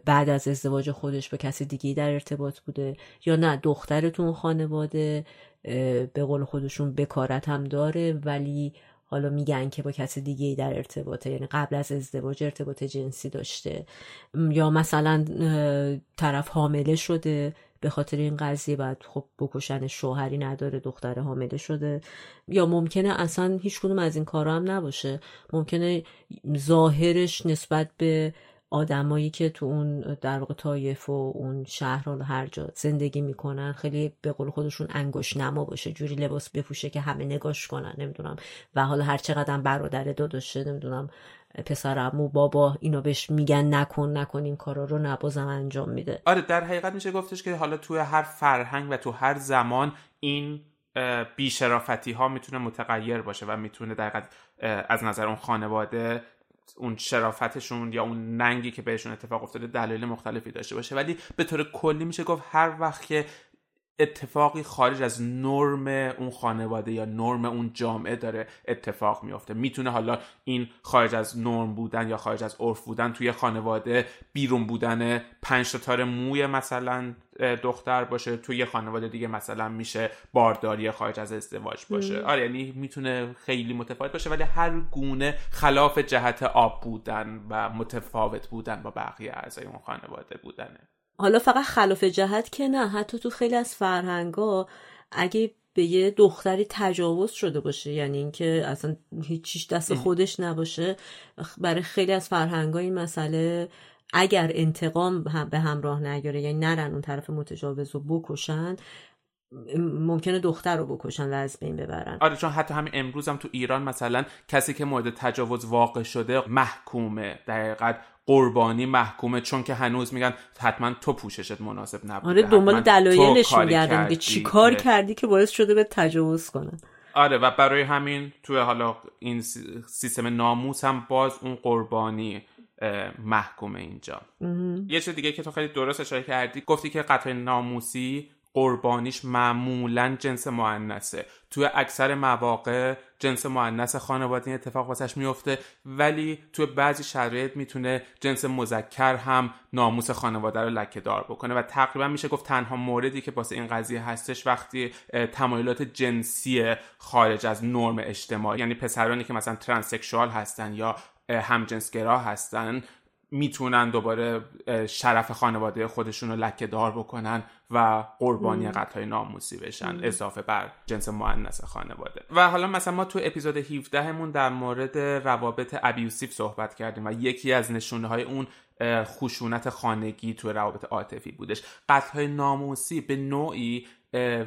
بعد از ازدواج خودش با کسی دیگه در ارتباط بوده یا نه دخترتون خانواده به قول خودشون بکارت هم داره ولی حالا میگن که با کسی دیگه در ارتباطه یعنی قبل از ازدواج ارتباط جنسی داشته. یا مثلا طرف حامله شده به خاطر این قضیه بعد خب بکشن شوهری نداره دختر حامله شده. یا ممکنه اصلا هیچ کدوم از این کارا هم نباشه. ممکنه ظاهرش نسبت به آدمایی که تو اون در واقع تایف و اون شهر و هر جا زندگی می‌کنن خیلی به قول خودشون انگوش نما باشه جوری لباس بپوشه که همه نگاش کنن نمی‌دونم. و حالا هر چقدر برادر داداشه نمی‌دونم پسرمو بابا اینو بهش میگن نکن نکن این کارا رو نبازم انجام میده. آره در حقیقت میشه گفتش که حالا توی هر فرهنگ و تو هر زمان این بیشرافتی ها می‌تونه متغیر باشه و می‌تونه در از نظر اون خانواده اون شرافتشون یا اون ننگی که بهشون اتفاق افتاده دلایل مختلفی داشته باشه. ولی به طور کلی میشه گفت هر وقت که اتفاقی خارج از نرم اون خانواده یا نرم اون جامعه داره اتفاق میافته. می‌تونه حالا این خارج از نرم بودن یا خارج از عرف بودن توی خانواده بیرون بودن پنج تار موی مثلا دختر باشه توی خانواده دیگه مثلا میشه بارداری خارج از ازدواج باشه. آره یعنی می‌تونه خیلی متفاوت باشه ولی هر گونه خلاف جهت آب بودن و متفاوت بودن با بقیه اعضای اون خانواده بودنه. حالا فقط خلاف جهت که نه حتی تو خیلی از فرهنگا اگه به یه دختری تجاوز شده باشه یعنی اینکه اصلا هیچیش دست خودش نباشه برای خیلی از فرهنگا این مسئله اگر انتقام به همراه نگیره یعنی نرن اون طرف متجاوز رو بکشن ممکنه دختر رو بکشن و از بین ببرن. آره چون حتی همین امروز هم تو ایران مثلا کسی که مورد تجاوز واقع شده محکومه. دقیقا قربانی محکومه چون که هنوز میگن حتما تو پوششت مناسب نبوده. آره دنبال دلایلش میگردن میگه چی کار کردی که باعث شده به تجاوز کنن؟ آره و برای همین تو حالا این سیستم ناموس هم باز اون قربانی محکومه اینجا. یه چیز دیگه که تو خیلی درست اشاره کردی گفتی که قتل ناموسی قربانیش معمولا جنس معنسه توی اکثر مواقع جنس معنس خانواده اتفاق واسش میفته ولی توی بعضی شرایط می‌تونه جنس مذکر هم ناموس خانواده رو لکه دار بکنه. و تقریبا میشه گفت تنها موردی که واسه این قضیه هستش وقتی تمایلات جنسی خارج از نرم اجتماعی یعنی پسرانی که مثلا ترانسکشوال هستن یا همجنسگرا هستن می‌تونن دوباره شرف خانواده خودشون رو لکه دار بکنن و قربانی قتل ناموسی بشن اضافه بر جنس معنس خانواده. و حالا مثلا ما تو اپیزود 17 مون در مورد روابط ابیوسیف صحبت کردیم و یکی از نشونه های اون خشونت خانگی تو روابط عاطفی بودش. قتل های ناموسی به نوعی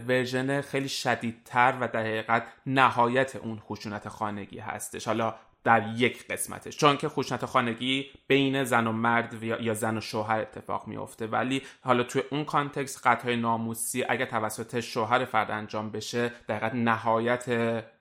version خیلی شدیدتر و در حقیقت نهایت اون خشونت خانگی هستش. حالا در یک قسمتش. چون که خشونت خانگی بین زن و مرد یا زن و شوهر اتفاق میفته ولی حالا توی اون context قتل ناموسی اگر توسط شوهر فرد انجام بشه دقیقا نهایت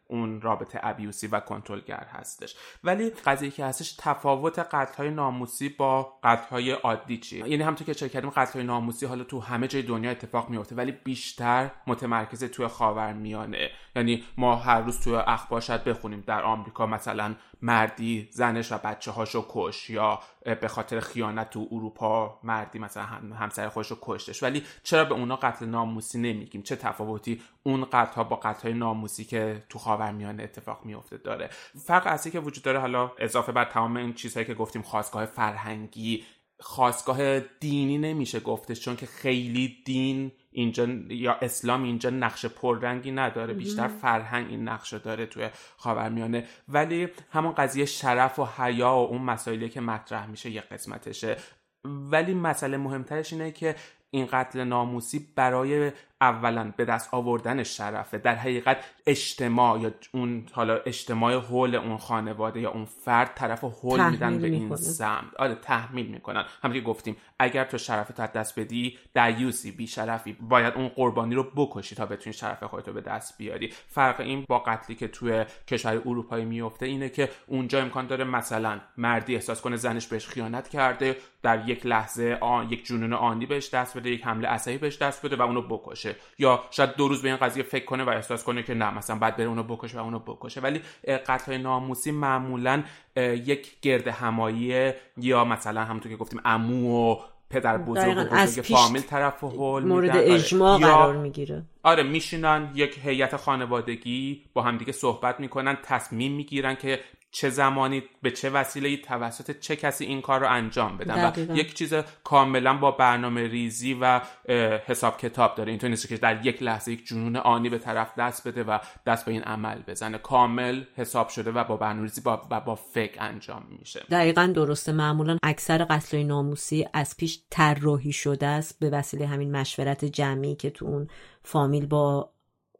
اون رابطه abusive و کنترلگر هستش. ولی قضیه که هستش تفاوت قتل های ناموسی با قتل های عادی چیه؟ یعنی همونطور که چک کردیم قتل های ناموسی حالا تو همه جای دنیا اتفاق میفته ولی بیشتر متمرکز توی خاورمیانه. یعنی ما هر روز توی اخبار شاید بخونیم در آمریکا مثلا مردی زنش و بچه هاشو کش یا به خاطر خیانت تو اروپا مردی مثلا همسر خودش رو کشتش. ولی چرا به اونا قتل ناموسی نمیگیم؟ چه تفاوتی اون قتل ها با قتل های ناموسی که تو خاورمیانه اتفاق میفته داره؟ فرق اصلی که وجود داره حالا اضافه بر تمام این چیزهایی که گفتیم خواستگاه فرهنگی خواستگاه دینی نمیشه گفتش چون که خیلی دین اینجا یا اسلام اینجا نقش پررنگی نداره بیشتر فرهنگ این نقش داره توی خاورمیانه. ولی همون قضیه شرف و حیا و اون مسائلی که مطرح میشه یه قسمتشه. ولی مسئله مهمترش اینه که این قتل ناموسی برای اولا به دست آوردن شرفه. در حقیقت اجتماع یا اون حالا اجتماع حول اون خانواده یا اون فرد طرف حول میدن به این سمت. آره تحمیل می‌کنن. همونطور گفتیم اگر تو شرفت از دست بدی دیوسی بی شرفی باید اون قربانی رو بکشی تا بتونی شرف خودتو به دست بیاری. فرق این با قتلی که توی کشور اروپایی میفته اینه که اونجا امکان داره مثلا مردی احساس کنه زنش بهش خیانت کرده در یک لحظه آن یک جنون آنی بهش دست بده یک حمله عصبی بهش دست بده و اونو بکشه. یا شاید دو روز به این قضیه فکر کنه و احساس کنه که نه مثلا بعد بره اونو بکشه و اونو بکشه. ولی قتل ناموسی معمولا یک گرد همایی یا مثلا همونطور که گفتیم عمو و پدر بزرگ و بزرگ فامیل طرف هول مورد آره. اجماع قرار می‌گیره. آره میشینن یک هیئت خانوادگی با همدیگه صحبت می‌کنن تصمیم می‌گیرن که چه زمانی به چه وسیله توسط چه کسی این کار رو انجام بدن. و یک چیز کاملا با برنامه ریزی و حساب کتاب داره. اینطور نیست که در یک لحظه یک جنون آنی به طرف دست بده و دست به این عمل بزنه. کامل حساب شده و با برنامه ریزی با و با فکر انجام میشه. دقیقا درسته. معمولا اکثر قتل ناموسی از پیش طراحی شده است به وسیله همین مشورت جمعی که تو اون فامیل با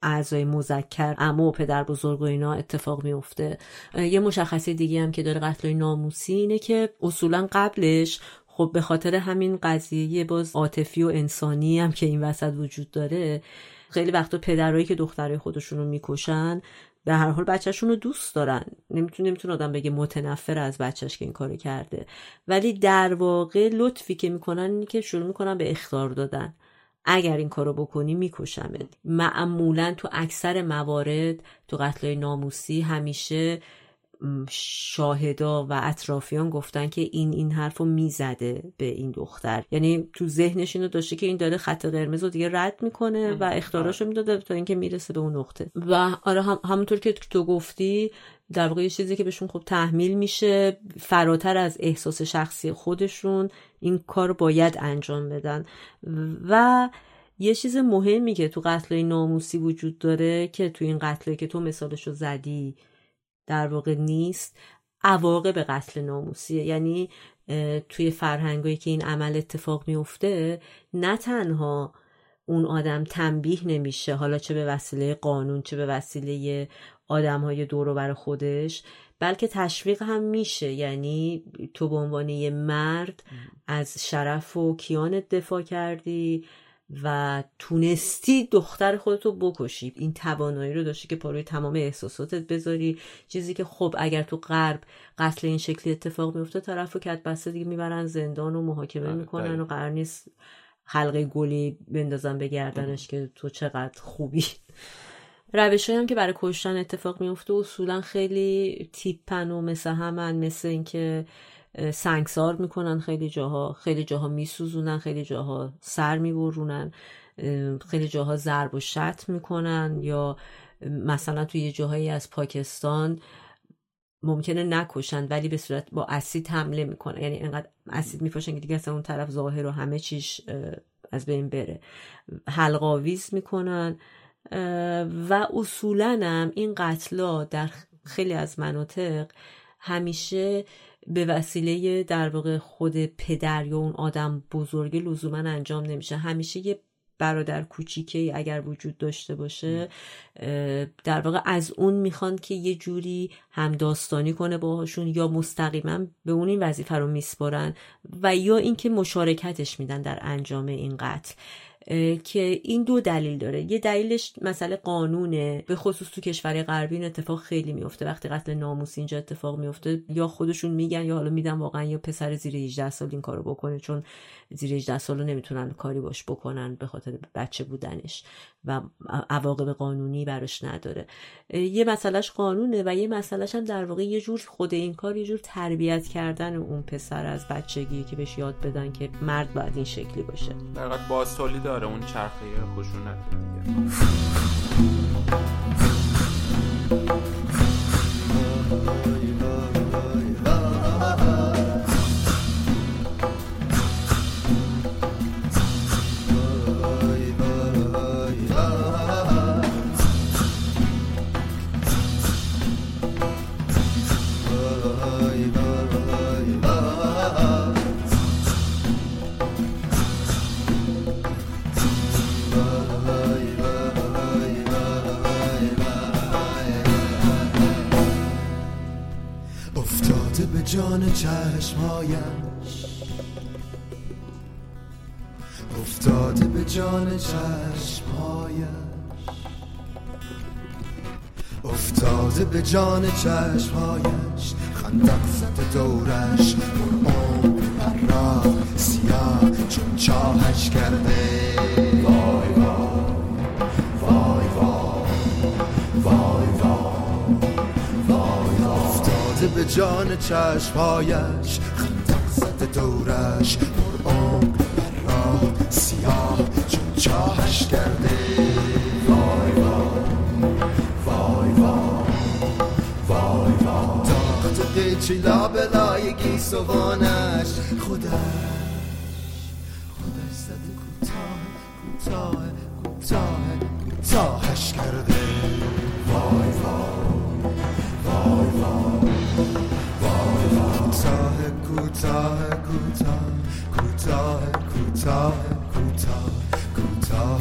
اعضای مذکر اما و پدر بزرگ و اینا اتفاق میفته یه مشخصه دیگه هم که داره قتل ناموسی اینه که اصولا قبلش خب به خاطر همین قضیه باز عاطفی و انسانی هم که این وسط وجود داره خیلی وقتا پدرایی که دخترای خودشون رو می‌کشن به هر حال بچهشون رو دوست دارن. نمی‌تونه نمی‌تونه آدم بگه متنفر از بچهش که این کارو کرده. ولی در واقع لطفی که می‌کنن اینه که شروع می‌کنن به اختار دادن. اگر این کارو بکنی میکشمت. معمولا تو اکثر موارد تو قتل ناموسی همیشه شاهدا و اطرافیان گفتن که این این حرف رو می‌زده به این دختر. یعنی تو ذهنش اینو داشته که این داره خط قرمز رو دیگه رد می‌کنه و اختاراشو می‌داده تا اینکه می‌رسه به اون نقطه. و آره هم همونطور که تو گفتی در واقع یه چیزی که بهشون خب تحمیل میشه فراتر از احساس شخصی خودشون این کار باید انجام بدن. و یه چیز مهمی که تو قتل ناموسی وجود داره که تو این قتل که تو مثالشو زدی در واقع نیست عواقب قتل ناموسیه. یعنی توی فرهنگایی که این عمل اتفاق میفته نه تنها اون آدم تنبیه نمیشه حالا چه به وسیله قانون چه به وسیله آدم های دور بر خودش بلکه تشویق هم میشه. یعنی تو به عنوان یه مرد از شرف و کیانت دفاع کردی و تونستی دختر خودتو بکشی. این توانایی رو داشتی که پاروی تمام احساساتت بذاری. چیزی که خب اگر تو غرب قتل این شکلی اتفاق میفته طرف رو کت بسته دیگه می‌برن زندان و محاکمه آره، می‌کنن و قرار نیست حلقه گلی بندازن به گردنش که تو چقدر خوبی. روش هم که برای کشتن اتفاق میفته اصولا خیلی تیپن و مثل همن مثل اینکه سنگسار می‌کنن خیلی جاها. خیلی جاها میسوزونن خیلی جاها سر میبرونن خیلی جاها ضرب و شت می‌کنن یا مثلا توی یه جاهایی از پاکستان ممکنه نکشن ولی به صورت با اسید حمله می‌کنن. یعنی انقدر اسید میپاشن که دیگه اصلا اون طرف ظاهر و همه چیش از بین بره. حلقاویز می‌کنن. و اصولا هم این قتلا در خیلی از مناطق همیشه به وسیله در واقع خود پدر یا اون آدم بزرگ لزوما انجام نمیشه. همیشه یه برادر کوچیکی اگر وجود داشته باشه در واقع از اون می‌خوان که یه جوری هم داستانی کنه باهاشون یا مستقیما به اون این وظیفه رو میسپارن و یا اینکه مشارکتش میدن در انجام این قتل. که این دو دلیل داره. یه دلیلش مسئله قانونه. به خصوص تو کشور غربی این اتفاق خیلی میفته وقتی قتل ناموسی اینجا اتفاق میفته یا خودشون میگن یا حالا میدن واقعا یا پسر زیر 18 سال این کارو بکنه چون زیر 18 سال نمی‌تونن کاری باش بکنن به خاطر بچه بودنش و عواقب قانونی براش نداره. یه مسئلهش قانونه و یه مسئلهش هم در واقع یه جور خود این کار یه جور تربیت کردن اون پسر از بچگی که بهش یاد بدن که مرد باید این شکلی باشه. در داره اون چرخه خشونت دیگه به جان چشمهایش. افتاده به جان چشمهایش. افتاده به جان چشمهایش. خندق زده دورش پر را سیاه چون چاهش کرده. افتاده به جان چشمهایش خندق زده دورش پر عمر را سیاه چون چاهش کرده وای وای وای وای داخت قیچی لابلای گیسوانش. خودش خودش زده کوتاه کوتاه کوتاه کوتاهش کرده وای وای وای وای. Kutah, Kutah, Kutah, Kutah, Kutah,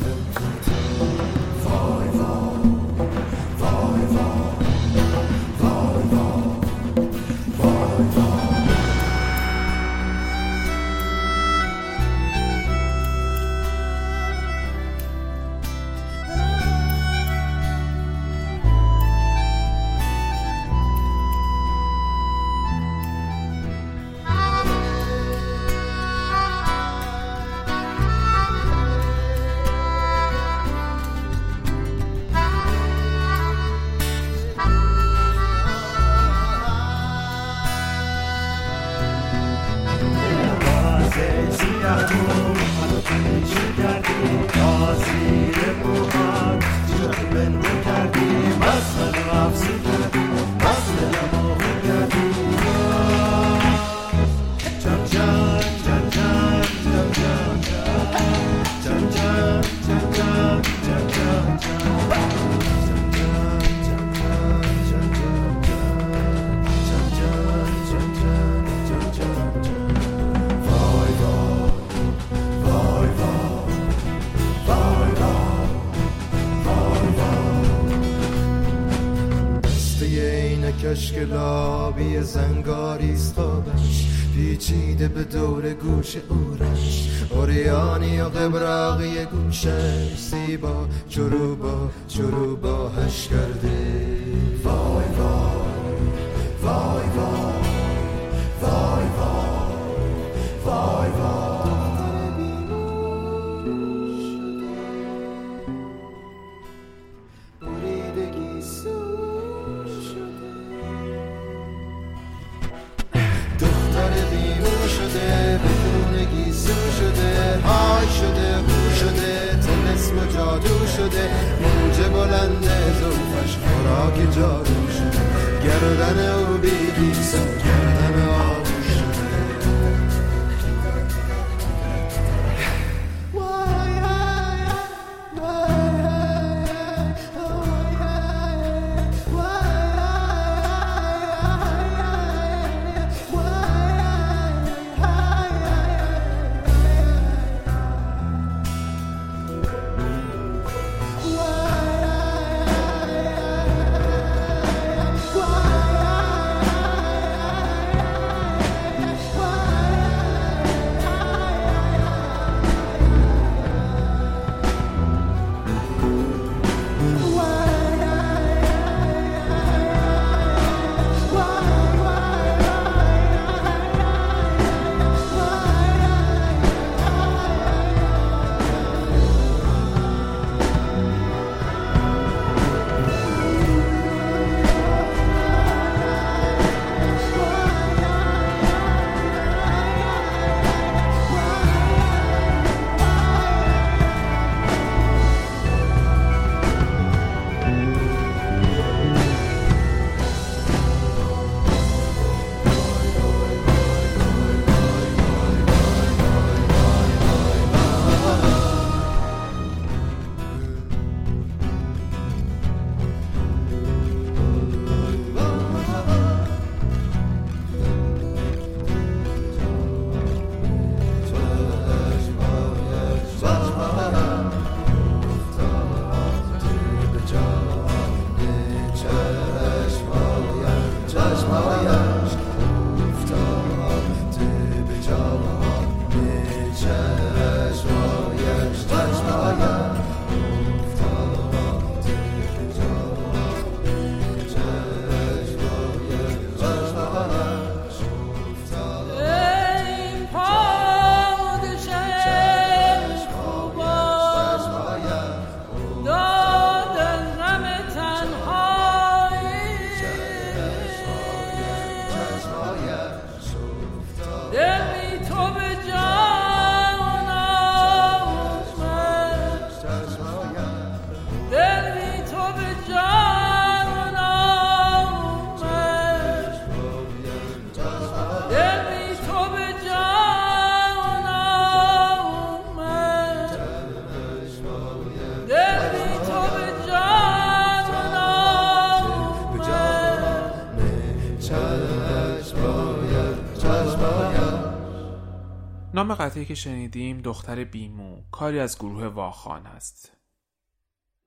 نام قطعی که شنیدیم دختر بیمو. کاری از گروه واخان است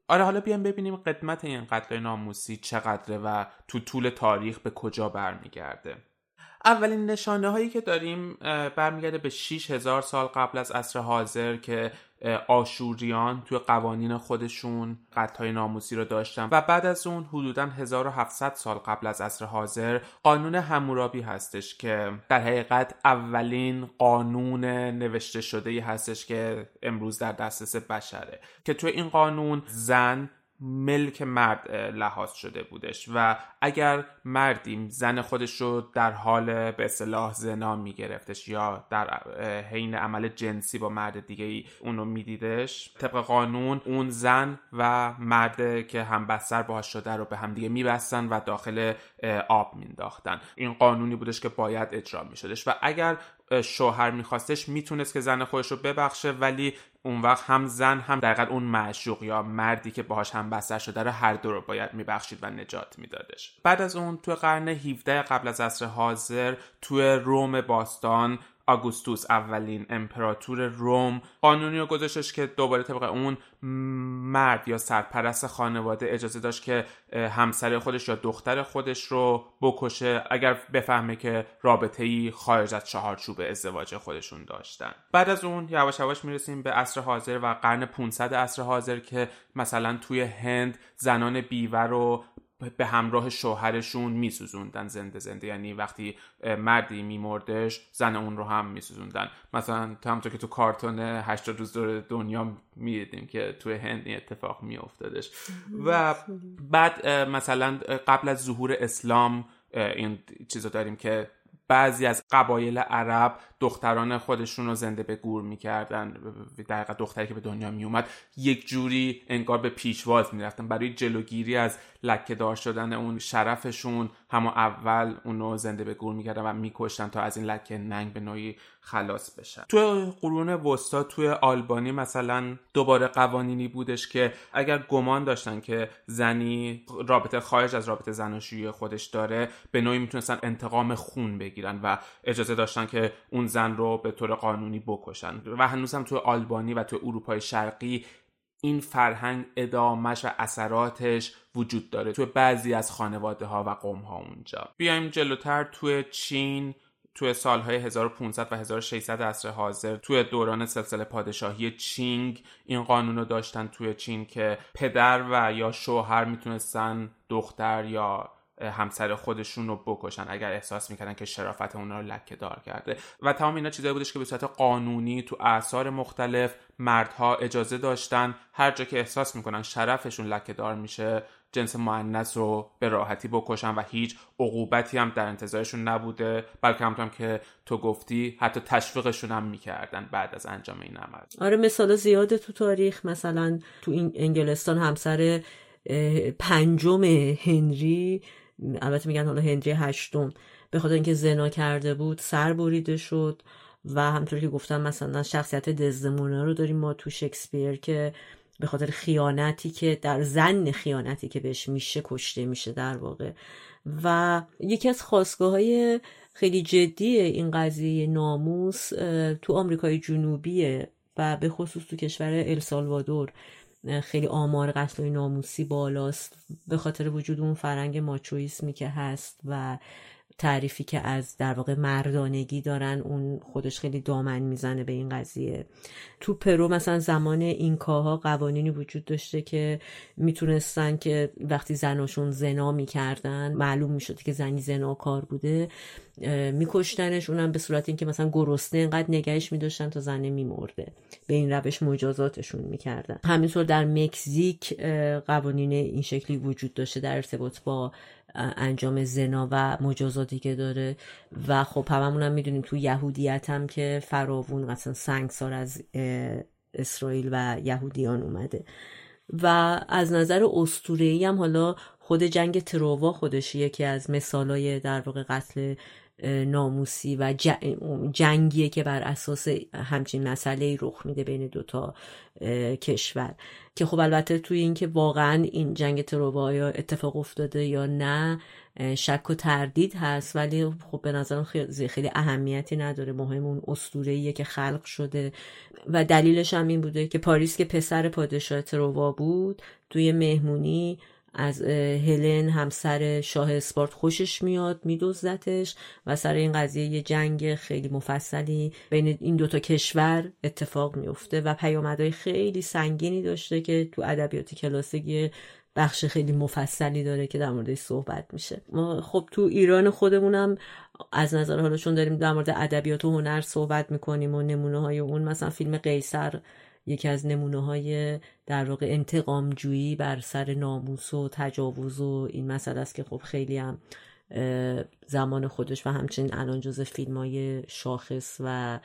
آره حالا بیایم ببینیم قدمت این قتل ناموسی چقدره و تو طول تاریخ به کجا برمیگرده. اولین نشانه هایی که داریم برمیگرده به 6000 سال قبل از عصر حاضر که آشوریان توی قوانین خودشون قطعای ناموسی رو داشتن. و بعد از اون حدودا 1700 سال قبل از عصر حاضر قانون همورابی هستش که در حقیقت اولین قانون نوشته شده ای هستش که امروز در دسترس بشره. که توی این قانون زن ملک مرد لحاظ شده بودش و اگر مردیم زن خودش رو در حال به اصطلاح زنا میگرفتش یا در حین عمل جنسی با مرد دیگه ای اونو میدیدش طبق قانون اون زن و مرد که هم بستر باهاش شده رو به دیگه میبستن و داخل آب مینداختن این قانونی بودش که باید اجرا میشدش و اگر شوهر میخواستش می‌تونست که زن خودش رو ببخشه ولی اون وقت هم زن هم در اون معشوق یا مردی که باهاش هم بستر شده رو هر دو رو باید میبخشید و نجات میدادش. بعد از اون تو قرن 17 قبل از عصر حاضر تو روم باستان آگوستوس اولین امپراتور روم. قانونی رو گذاشتش که دوباره طبق اون مرد یا سرپرست خانواده اجازه داشت که همسر خودش یا دختر خودش رو بکشه. اگر بفهمه که رابطه ای خارج از چهارچوب ازدواج خودشون داشتن. بعد از اون یواش یواش می‌رسیم به عصر حاضر و قرن 500 عصر حاضر که مثلا توی هند زنان بیوه رو به همراه شوهرشون میسوزوندن زنده زنده. یعنی وقتی مردی میمردش زن اون رو هم میسوزوندن. مثلا همونطور که تو کارتون هشت روز دور دنیا می‌دیدیم که تو هند این اتفاق میافتادش. و بعد مثلا قبل از ظهور اسلام این چیزو داریم که بعضی از قبایل عرب دختران خودشون رو زنده به گور می‌کردن. در دختری که به دنیا میومد یک جوری انگار به پیشواز می‌رفتن. برای جلوگیری از لکه دار شدن اون شرفشون همه اول اونو زنده به گور می‌کردن و میکشتن تا از این لکه ننگ به نوعی خلاص بشن. تو قرون وسطا توی آلبانی مثلا دوباره قوانینی بودش که اگر گمان داشتن که زنی رابطه خارج از رابطه زناشویی خودش داره به نوعی می‌تونستن انتقام خون بگیرن و اجازه داشتن که اون زن رو به طور قانونی بکشن. و هنوز هم توی آلبانی و توی اروپای شرقی این فرهنگ ادامش و اثراتش وجود داره توی بعضی از خانواده ها و قوم ها اونجا. بیایم جلوتر توی چین توی سالهای 1500 و 1600 عصر حاضر توی دوران سلسله پادشاهی چینگ این قانون رو داشتن توی چین که پدر و یا شوهر می‌تونستن دختر یا همسر خودشون رو بکشن اگر احساس می‌کردن که شرافت اونا رو لکه دار کرده. و تمام اینا چیزایی بودش که به صورت قانونی تو اعثار مختلف مردها اجازه داشتن. هر جا که احساس می‌کنن شرفشون لکه دار میشه جنس معنیس رو به راحتی بکشن و هیچ عقوبتی هم در انتظارشون نبوده. بلکه همطورم که تو گفتی حتی تشویقشون هم می‌کردن بعد از انجام این عمل. آره مثال زیاده تو تاریخ مثلا تو این انگلستان همسر پنجم هنری البته میگن حالا هنری هشتم. به خاطر اینکه زنا کرده بود سر بریده شد و همطور که گفتم مثلا شخصیت دزدمونه رو داریم ما تو شکسپیر که به خاطر خیانتی که در زن خیانتی که بهش میشه کشته میشه در واقع. و یکی از خواستگاه های خیلی جدی این قضیه ناموس تو آمریکای جنوبیه و به خصوص تو کشور السالوادور خیلی آمار قتل ناموسی بالاست به خاطر وجود اون فرنگ ماچویسمی که هست و تعریفی که از در واقع مردانگی دارن اون خودش خیلی دامن می‌زنه به این قضیه. تو پرو مثلا زمان اینکاها قوانینی وجود داشته که می‌تونستن که وقتی زناشون زنا می‌کردن معلوم می‌شد که زنی زناکار بوده میکشتنش. اونم به صورت اینکه مثلا گرسنه انقدر نگهش میداشتن تا زنه میمرده. به این روش مجازاتشون می‌کردن. همینطور در مکزیک قوانین این شکلی وجود داشته در ارتباط با انجام زنا و مجازاتی که داره. و خب هممون هم می‌دونیم تو یهودیت هم که فراوون مثلا سنگسار از اسرائیل و یهودیان اومده. و از نظر استورهی هم حالا خود جنگ تروا خودش یکی از مثالای در واقع قتل ناموسی و جنگیه که بر اساس همچین مسئله رخ میده بین دوتا کشور. که خب البته توی اینکه واقعا این جنگ تروبا یا اتفاق افتاده یا نه شک و تردید هست ولی خب به نظرم خیلی, اهمیتی نداره. مهم اون اسطوره‌ایه که خلق شده. و دلیلش هم این بوده که پاریس که پسر پادشاه تروا بود توی مهمونی از هلن همسر شاه اسپارت خوشش میاد میدوزدتش و سر این قضیه یه جنگ خیلی مفصلی بین این دوتا کشور اتفاق میفته و پیامدهای خیلی سنگینی داشته که تو ادبیات کلاسیک بخش خیلی مفصلی داره که در موردش صحبت میشه. ما خب تو ایران خودمونم از نظر حالا چون داریم در مورد ادبیات و هنر صحبت می‌کنیم و نمونه های اون مثلا فیلم قیصر یکی از نمونه های در واقع انتقام جویی بر سر ناموس و تجاوز و این مسئله است که خب خیلی هم زمان خودش و همچنین الان جز فیلم های شاخص و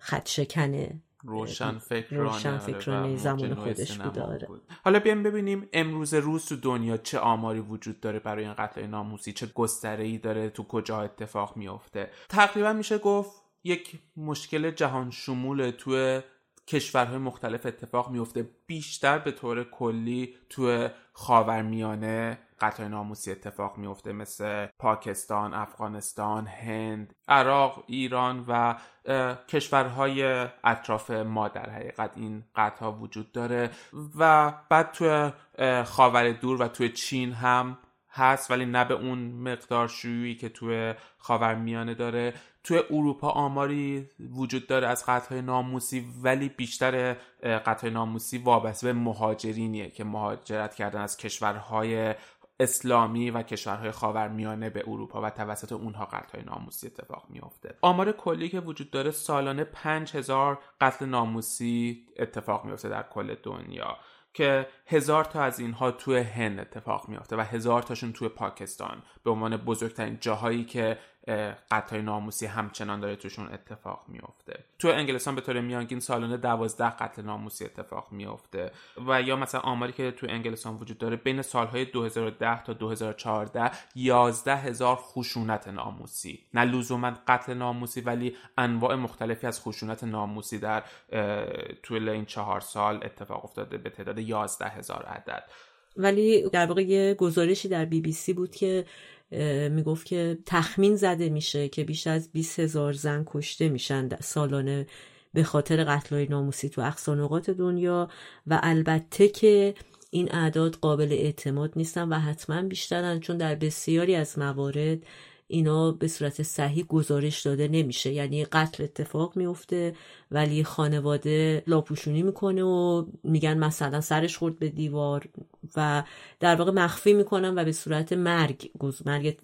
خدشکنه. روشن فکرانه, روشن فکرانه زمان خودش بود. حالا بیایم ببینیم امروز روز تو دنیا چه آماری وجود داره برای این قتل ناموسی؟ چه گستره ای داره؟ تو کجا اتفاق میافته؟ تقریبا میشه گفت یک مشکل جهان شمول تو کشورهای مختلف اتفاق میفته بیشتر به طور کلی تو خاورمیانه قتل ناموسی اتفاق میفته مثل پاکستان، افغانستان، هند، عراق، ایران و کشورهای اطراف ما در حقیقت این قتل وجود داره و بعد تو خاور دور و تو چین هم هست ولی نه به اون مقدار شیوعی که توی خاورمیانه داره. توی اروپا آماری وجود داره از قتل ناموسی ولی بیشتر قتل ناموسی وابسته به مهاجرینیه که مهاجرت کردن از کشورهای اسلامی و کشورهای خاورمیانه به اروپا و توسط اونها قتل ناموسی اتفاق میافته. آمار کلی که وجود داره سالانه 5000 قتل ناموسی اتفاق میافته در کل دنیا که هزار تا از اینها توی هند اتفاق میافته و هزار تاشون توی پاکستان. به عنوان بزرگترین جاهایی که قتل ناموسی همچنان داره توشون اتفاق میافته. تو انگلستان به طور میانگین سالانه دوازده قتل ناموسی اتفاق میافته و یا مثلا آماری که تو انگلستان وجود داره بین سالهای 2010 تا 2014 11 هزار خشونت ناموسی. نه لزوما قتل ناموسی ولی انواع مختلفی از خشونت ناموسی در طول این چهار سال اتفاق افتاده به تعداد 11 هزار عدد. ولی در واقع یه گزارشی در بی بی سی بود که می‌گفت که تخمین زده میشه که بیش از 20 هزار زن کشته میشن سالانه به خاطر قتل ناموسی تو اقصانقات دنیا و البته که این اعداد قابل اعتماد نیستن و حتما بیشترن چون در بسیاری از موارد اینا به صورت صحیح گزارش داده نمیشه. یعنی قتل اتفاق میفته ولی خانواده لاپوشونی می‌کنه و میگن مثلا سرش خورد به دیوار و در واقع مخفی می‌کنن و به صورت مرگ مرگ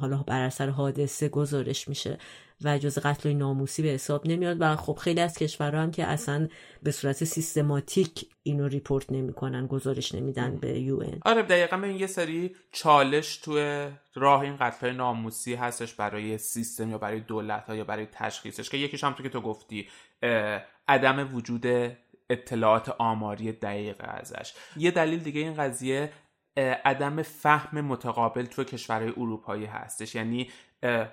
حالا بر اثر حادثه گزارش میشه. و جز قتل ناموسی به حساب نمیاد. و خب خیلی از کشورها هم که اصلا به صورت سیستماتیک اینو ریپورت نمی‌کنن گزارش نمیدن به یو این آره دقیقا به یه سری چالش توی راه این قتل ناموسی هستش برای سیستم یا برای دولت ها یا برای تشخیصش که یکیش هم تو که تو گفتی عدم وجود اطلاعات آماری دقیق ازش. یه دلیل دیگه این قضیه عدم فهم متقابل تو کشورهای اروپایی هستش. یعنی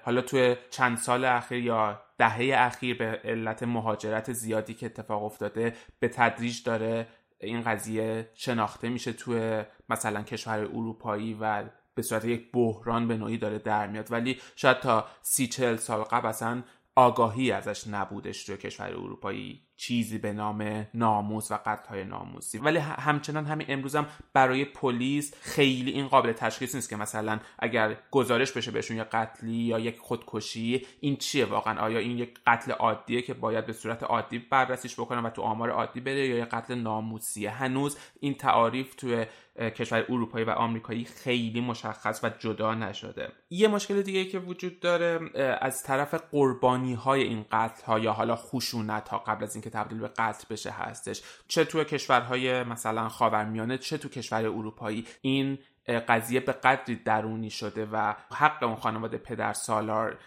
حالا توی چند سال اخیر یا دهه اخیر به علت مهاجرت زیادی که اتفاق افتاده به تدریج داره این قضیه شناخته میشه توی مثلا کشور اروپایی و به صورت یک بحران به نوعی داره در میاد. ولی شاید تا سی چل سال قبل اصلا آگاهی ازش نبودش توی کشور اروپایی. چیزی به نام ناموس و های ناموسی. ولی همچنان همین امروز هم برای پلیس خیلی این قابل تشخیص نیست که مثلا اگر گزارش بشه بهشون یا قتلی یا یک خودکشی این چیه واقعا؟ آیا این یک قتل عادیه که باید به صورت عادی بررسیش بکنن و تو آمار عادی بره یا یک قتل ناموسیه؟ هنوز این تعاریف توی کشور اروپایی و آمریکایی خیلی مشخص و جدا نشده. یه مشکل دیگه که وجود داره از طرف قربانی های این قتل ها یا حالا خشونت ها قبل از اینکه تبدیل به قتل بشه هستش. چه تو کشورهای مثلا خاورمیانه چه تو کشور اروپایی. این قضیه به قدری درونی شده و حق اون خانواده پدر سالار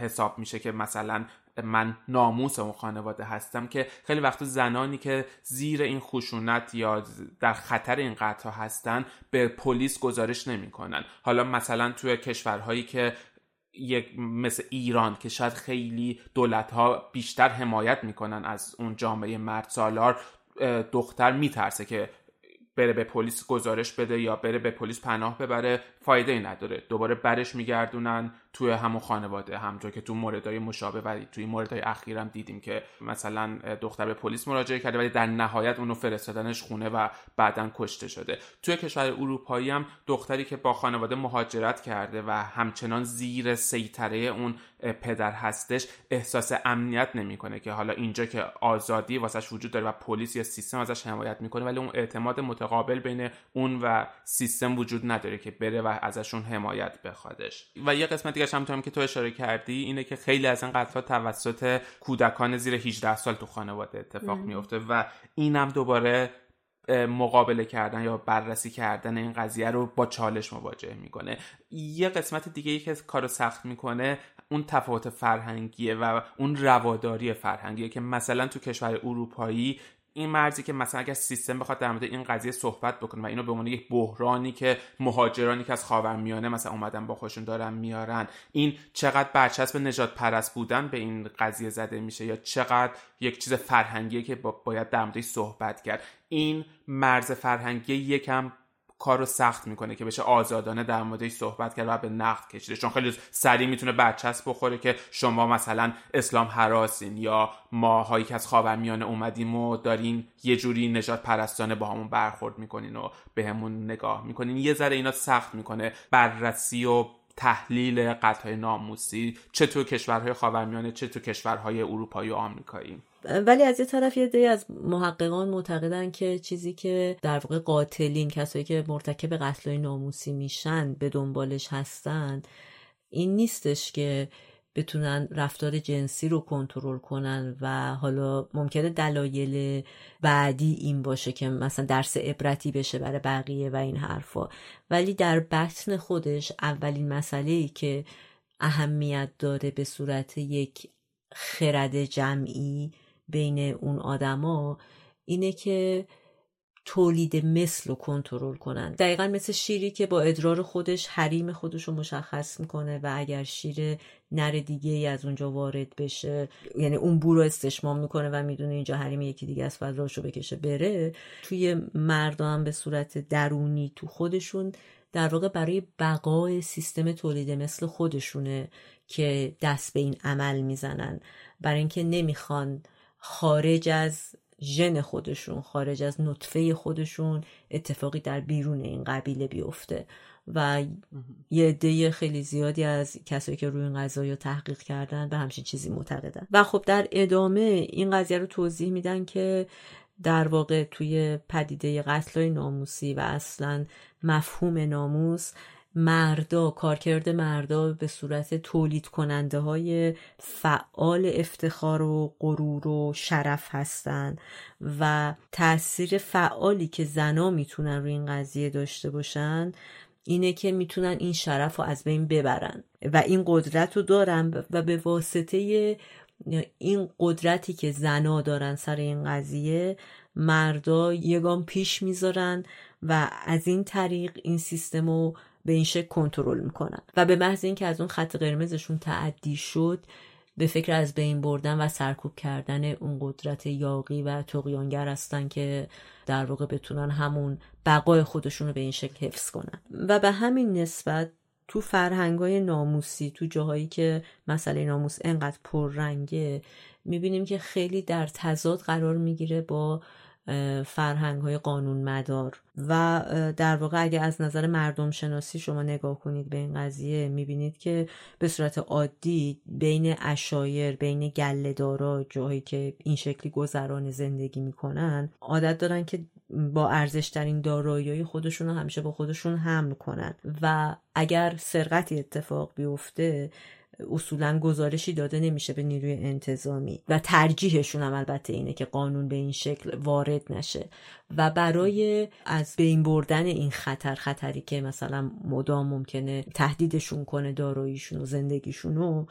حساب میشه که مثلا من ناموس اون خانواده هستم که خیلی وقت زنانی که زیر این خشونت یا در خطر این قطع هستن به پلیس گزارش نمی‌کنن. حالا مثلا توی کشورهایی که یک مثل ایران که شاید خیلی دولت ها بیشتر حمایت می‌کنن از اون جامعه مرد سالار دختر میترسه که بره به پلیس گزارش بده یا بره به پلیس پناه ببره. فایده ای نداره. دوباره برش میگردونن توی همون خانواده همونطور که تو موردهای مشابه و توی موردهای اخیرم دیدیم که مثلا دختر به پلیس مراجعه کرده ولی در نهایت اونو فرستادنش خونه و بعدا کشته شده. توی کشور اروپایی هم دختری که با خانواده مهاجرت کرده و همچنان زیر سیطره اون پدر هستش احساس امنیت نمی‌کنه که حالا اینجا که آزادی واسش وجود داره و پلیس یا سیستم ازش حمایت می‌کنه ولی اون اعتماد متقابل بین اون و سیستم وجود نداره که بره و ازشون حمایت بخوادش. و یه قسمت دیگه هم که تو اشاره کردی اینه که خیلی از این قتل‌ها توسط کودکان زیر 18 سال تو خانواده اتفاق میفته و اینم دوباره مقابله کردن یا بررسی کردن این قضیه رو با چالش مواجه می‌کنه. یه قسمت دیگه ای که کارو سخت می‌کنه اون تفاوت فرهنگیه و اون رواداری فرهنگیه که مثلا تو کشور اروپایی این مرزی که مثلا اگر سیستم بخواد در مورد این قضیه صحبت بکنه و اینو به عنوان یک بحرانی که مهاجرانی که از خاورمیانه مثلا اومدن با خودشون دارن میارن این چقدر برچسب نجات پرست بودن به این قضیه زده میشه یا چقدر یک چیز فرهنگیه که باید در موردش صحبت کرد؟ این مرز فرهنگی یکم کار رو سخت می‌کنه که بشه آزادانه در موردش صحبت کرد و به نقد کشیده. چون خیلی سریع می‌تونه برچسب بخوره که شما مثلا اسلام حراسین یا ماهایی که از خاورمیانه اومدیم و دارین یه جوری نجات پرستانه با همون برخورد می‌کنین و به همون نگاه می‌کنین. یه ذره اینا سخت می‌کنه. بررسی و تحلیل قطعه ناموسی تو کشورهای خاورمیانه چه تو کشورهای اروپایی و آمریکایی. ولی از یه طرف یه دی از محققان معتقدن که چیزی که در واقع قاتلین کسایی که مرتکب قتل ناموسی میشن به دنبالش هستن این نیستش که بتونن رفتار جنسی رو کنترل کنن و حالا ممکنه دلایل بعدی این باشه که مثلا درس عبرتی بشه برای بقیه و این حرفا. ولی در بطن خودش اولین مسئله ای که اهمیت داره به صورت یک خرد جمعی بین اون آدما اینه که تولید مثل رو کنترل کنن. دقیقا مثل شیری که با ادرار خودش حریم خودش رو مشخص می‌کنه و اگر شیر نر دیگه ای از اونجا وارد بشه یعنی اون بو رو استشمام می‌کنه و می‌دونه اینجا حریم یکی دیگه است و راشو بکشه بره. توی مردم به صورت درونی تو خودشون در واقع برای بقای سیستم تولید مثل خودشونه که دست به این عمل می‌زنن. برای اینکه نمی‌خوان خارج از ژن خودشون خارج از نطفه خودشون اتفاقی در بیرون این قبیله بیفته. و یه عده خیلی زیادی از کسایی که روی این قضایی تحقیق کردن به همچین چیزی معتقدن. و خب در ادامه این قضیه رو توضیح میدن که در واقع توی پدیده قتل ناموسی و اصلا مفهوم ناموس مردا کارکرد مردا به صورت تولید کننده های فعال افتخار و غرور و شرف هستند و تاثیر فعالی که زنا می‌تونن روی این قضیه داشته باشن اینه که می‌تونن این شرف رو از بین ببرن. و این قدرت رو دارن و به واسطه این قدرتی که زنا دارن سر این قضیه مردا یگان پیش می‌ذارن و از این طریق این سیستم رو به این شکل کنترل می‌کنن. و به محض اینکه از اون خط قرمزشون تعدی شد به فکر از بین بردن و سرکوب کردن اون قدرت یاقی و تقیانگر هستن که در واقع بتونن همون بقای خودشون رو به این شکل حفظ کنن. و به همین نسبت تو فرهنگ های ناموسی تو جاهایی که مسئله ناموس انقدر پررنگه می‌بینیم که خیلی در تضاد قرار می‌گیره با فرهنگ های قانون مدار و در واقع اگه از نظر مردم شناسی شما نگاه کنید به این قضیه می‌بینید که به صورت عادی بین اشایر بین گلهدارا جایی که این شکلی گذران زندگی می‌کنن عادت دارن که با ارزشترین دارایی خودشون رو همیشه با خودشون حمل کنن. و اگر سرقتی اتفاق بیفته اصولا گزارشی داده نمیشه به نیروی انتظامی و ترجیحشون هم البته اینه که قانون به این شکل وارد نشه. و برای از بین بردن این خطر خطری که مثلا مدام ممکنه تهدیدشون کنه داراییشون و زندگیشون رو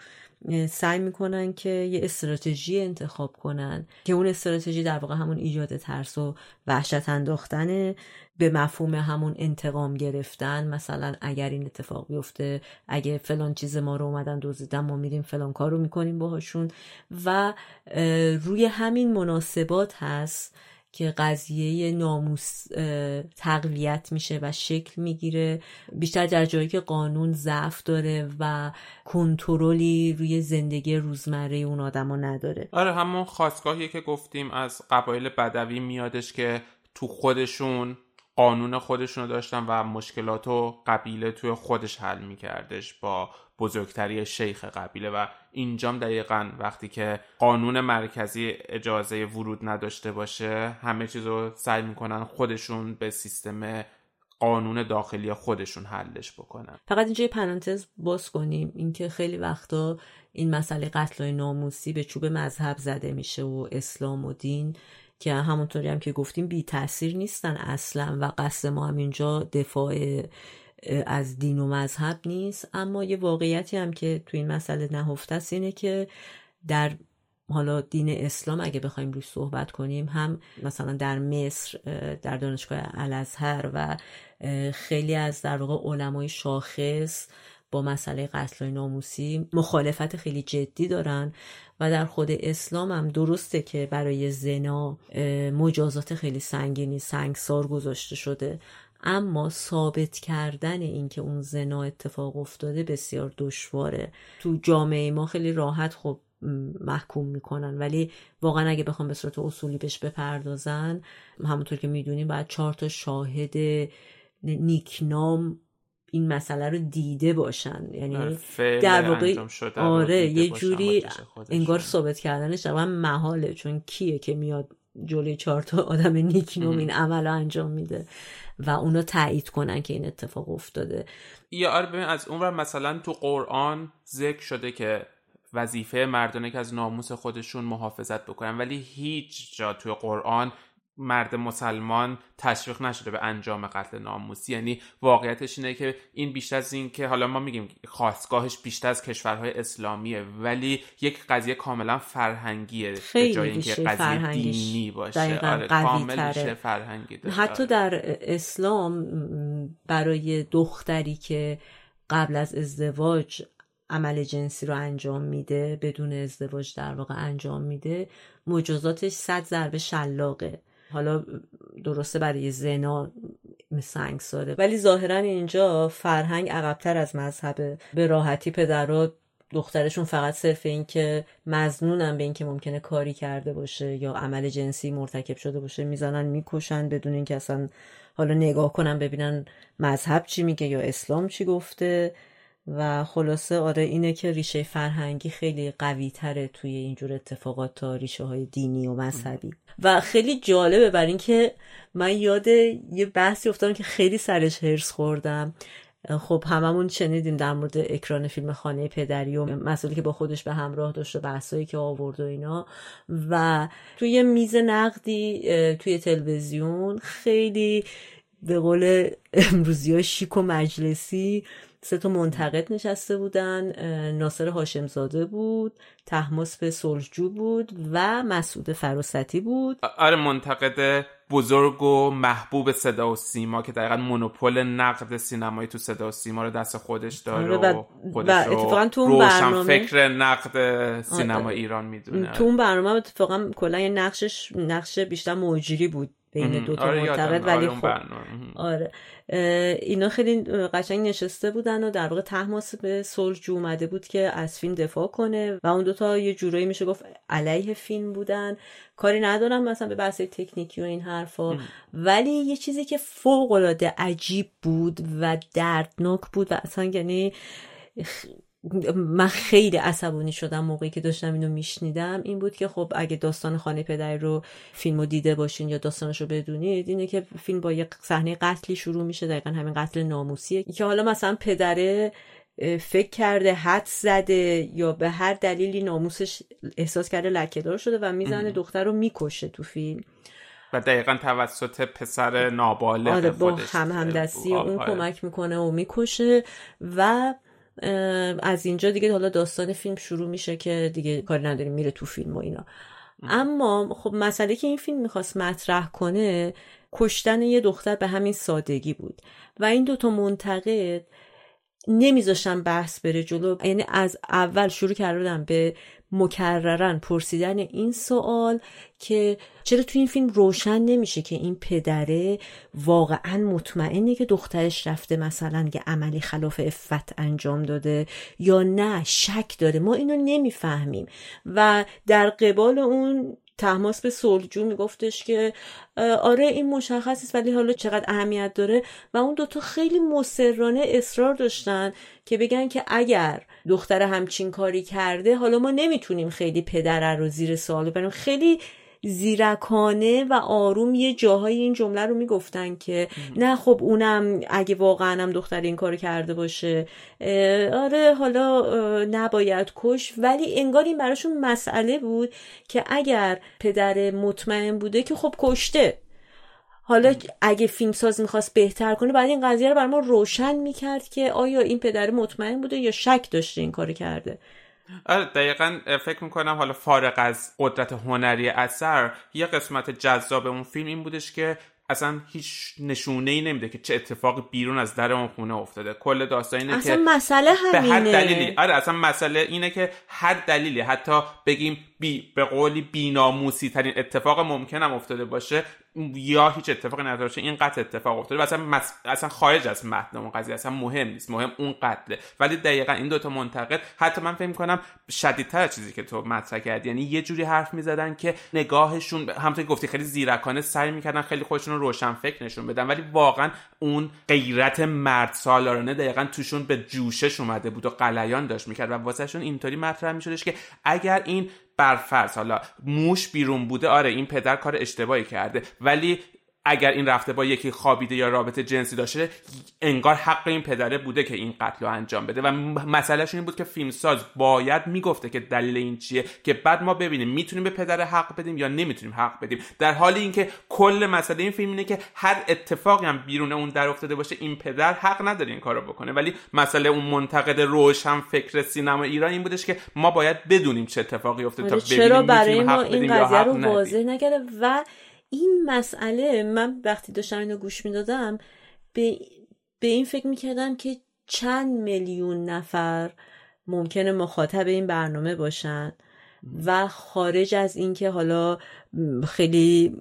سعی می‌کنن که یه استراتژی انتخاب کنن که اون استراتژی در واقع همون ایجاد ترس و وحشت انداختنه به مفهوم همون انتقام گرفتن. مثلا اگر این اتفاق بیفته اگه فلان چیز ما رو اومدن دزدیدن ما میریم فلان کار رو می‌کنیم باهاشون. و روی همین مناسبات هست که قضیه ناموس تقویت میشه و شکل می‌گیره. بیشتر در جایی که قانون ضعف داره و کنترلی روی زندگی روزمره اون آدما نداره. آره همون خواستگاهی که گفتیم از قبایل بدوی میادش که تو خودشون قانون خودشون رو داشتن و مشکلات و قبیله توی خودش حل میکردش با بزرگتری شیخ قبیله. و اینجام دقیقا وقتی که قانون مرکزی اجازه ورود نداشته باشه همه چیز رو سعی می‌کنن خودشون به سیستم قانون داخلی خودشون حلش بکنن. فقط اینجا یه پرانتز باز کنیم. اینکه خیلی وقتا این مسئله قتل ناموسی به چوب مذهب زده میشه و اسلام و دین. که همونطوری هم که گفتیم بی تاثیر نیستن اصلا و قصد ما هم اینجا دفاع از دین و مذهب نیست. اما یه واقعیتی هم که تو این مسئله نهفته است اینه که در حالا دین اسلام اگه بخوایم روش صحبت کنیم هم مثلا در مصر در دانشگاه الازهر و خیلی از در واقع علمای شاخص با مسئله قتل ناموسی مخالفت خیلی جدی دارن و در خود اسلام هم درسته که برای زنا مجازات خیلی سنگینی سنگسار گذاشته شده. اما ثابت کردن اینکه اون زنا اتفاق افتاده بسیار دشواره. تو جامعه ما خیلی راحت خب محکوم می‌کنن. ولی واقعا اگه بخوام به صورت اصولی بهش بپردازن همونطور که می‌دونیم باید چهار تا شاهد نیکنام این مسئله رو دیده باشن. یعنی آره، در واقع آره یه جوری انگار ثابت کردنش هم محاله چون کیه که میاد جلوی چهار تا آدم نیکنوم این عمل انجام میده و اونا تایید کنن که این اتفاق افتاده. یا آره ببین از اون مثلا تو قرآن ذکر شده که وظیفه مردانه که از ناموس خودشون محافظت بکنن ولی هیچ جا توی قرآن مرد مسلمان تشویق نشده به انجام قتل ناموسی یعنی واقعیتش اینه که این بیشتر از این که حالا ما میگیم خواستگاهش بیشتر از کشورهای اسلامیه ولی یک قضیه کاملا فرهنگیه خیلی جای اینکه قضیه دینی باشه. آره کامل فرهنگی حتی آره. در اسلام برای دختری که قبل از ازدواج عمل جنسی رو انجام میده بدون ازدواج در واقع انجام میده مجازاتش صد ضربه شلاقه. حالا درسته برای زنا سنگساره. ولی ظاهرا اینجا فرهنگ عقبتر از مذهبه. به راحتی پدرها دخترشون فقط صرف این که مزنونن به اینکه ممکنه کاری کرده باشه یا عمل جنسی مرتکب شده باشه. می‌زنن می‌کشن بدون اینکه اصلا حالا نگاه کنن ببینن مذهب چی میگه یا اسلام چی گفته. و خلاصه آره اینه که ریشه فرهنگی خیلی قوی تره توی اینجور اتفاقات تا ریشه های دینی و مذهبی. و خیلی جالبه بر اینکه من یاد یه بحثی افتادم که خیلی سرش هرس خوردم. خب هممون شنیدیم در مورد اکران فیلم خانه پدری و مسئله که با خودش به همراه داشت و بحثایی که آورد و اینا. و توی میز نقدی توی تلویزیون خیلی به قول امروزی ها شیک و مجلسی سه تا منتقد نشسته بودن ناصر هاشمزاده بود تحماس به سلجو بود و مسعود فراستی بود. آره منتقد بزرگ و محبوب صدا و سیما که دقیقا مونوپول نقد سینمایی تو صدا و سیما رو دست خودش داره آره، و خودش و اتفاقا تو اون برنامه فکر نقد سینما آره. ایران می‌دونه. تو اون برنامه اتفاقا کلا یه نقشش نقش بیشتر موجری بود. بین دو تا آره منتقد ولی خب آره. اینا خیلی قشنگ نشسته بودن و در واقع تحماس به صلح اومده بود که از فیلم دفاع کنه و اون دوتا یه جورایی میشه گفت علیه فیلم بودن. کاری ندارم مثلا به بحث تکنیکی و این حرفا. ولی یه چیزی که فوق العاده عجیب بود و دردناک بود و اصلا یعنی من خیلی عصبانی شدم موقعی که داشتم اینو میشنیدم. این بود که خب اگه داستان خانه پدر رو فیلم رو دیده باشین یا داستانش رو بدونید اینه که فیلم با یک صحنه قتلی شروع میشه دقیقا همین قتل ناموسیه. که حالا مثلا پدره فکر کرده حد زده یا به هر دلیلی ناموسش احساس کرده لکهدار شده و می‌زنه دختر رو می‌کشه تو فیلم. و دقیقا توسط پسر نابالغ آره با هم همدستی اون آره. کمک می‌کنه و می‌کشه و از اینجا دیگه حالا داستان فیلم شروع میشه که دیگه کاری نداریم میره تو فیلم و اینا. اما خب مسئله که این فیلم می‌خواست مطرح کنه کشتن یه دختر به همین سادگی بود. و این دوتا منتقد نمیذاشتم بحث بره جلو یعنی از اول شروع کردم به مکررن پرسیدن این سوال که چرا تو این فیلم روشن نمیشه که این پدره واقعا مطمئنه که دخترش رفته مثلا که عملی خلاف افت انجام داده یا نه؟ شک داره. ما اینو نمی‌فهمیم. و در قبال اون تحماس به صلحجو میگفتش که آره این مشخص است ولی حالا چقدر اهمیت داره؟ و اون دوتا خیلی مسررانه اصرار داشتن که بگن که اگر دختر همچین کاری کرده حالا ما نمی‌تونیم خیلی پدر رو زیر سوال ببریم. خیلی زیرکانه و آروم یه جاهای این جمله رو می‌گفتن که نه خب اونم اگه واقعا هم دختر این کار کرده باشه. آره حالا نباید کش. ولی انگار این براشون مسئله بود که اگر پدر مطمئن بوده که خب کشته. حالا اگه فیلمساز می‌خواست بهتر کنه بعد این قضیه رو بر ما روشن می‌کرد که آیا این پدر مطمئن بوده یا شک داشته این کار کرده. آره دقیقا فکر می‌کنم حالا فارغ از قدرت هنری اثر یه قسمت جذاب اون فیلم این بودش که اصلا هیچ نشونه ای نمیده که چه اتفاقی بیرون از در اون خونه افتاده. کل داستان اینه اصلا که مسئله به همینه. هر دلیلی. آره اصلا مسئله اینه که هر دلیلی حتی بگیم بی به قولی بیناموسی ترین اتفاق ممکنم افتاده باشه یا هیچ اتفاقی نداشته این قتل اتفاق افتاده. و اصلا مس... اصلا خارج از متن اون قضیه اصلا مهم نیست مهم اون قتله. ولی دقیقا این دوتا منتقد. حتی من فکر کنم شدیدتر از چیزی که تو مطرح کردی یعنی یه جوری حرف می‌زدن که نگاهشون همونطور که گفتی خیلی زیرکانه سعی می‌کردن خیلی خودشون رو روشن فکر نشون بدن ولی واقعا اون غیرت مرد سالارانه دقیقا توشون به جوشش اومده بود و قلیان داشت می‌کرد. و واسهشون اینطوری مطرح میشدش که اگر این برفرض حالا موش بیرون بوده آره این پدر کار اشتباهی کرده ولی اگر این رفته با یکی خوابیده یا رابطه جنسی داشته انگار حق این پدره بوده که این قتل رو انجام بده. و مسئلهش این بود که فیلمساز باید می‌گفته که دلیل این چیه که بعد ما ببینیم می‌تونیم به پدر حق بدیم یا نمی‌تونیم حق بدیم. در حالی اینکه کل مسئله این فیلم اینه که هر اتفاقی هم بیرون اون در افتاده باشه این پدر حق نداره این کارو بکنه. ولی مسئله اون منتقد روشن فکر سینما ایران این بودش که ما باید بدونیم چه اتفاقی افتاده تا آره، ببینیم چرا برای ما حق این قضیه رو. واضح نکرده و این مسئله من وقتی داشتم اینو گوش می‌دادم به, به این فکر می‌کردم که چند میلیون نفر ممکنه مخاطب این برنامه باشن. و خارج از اینکه حالا خیلی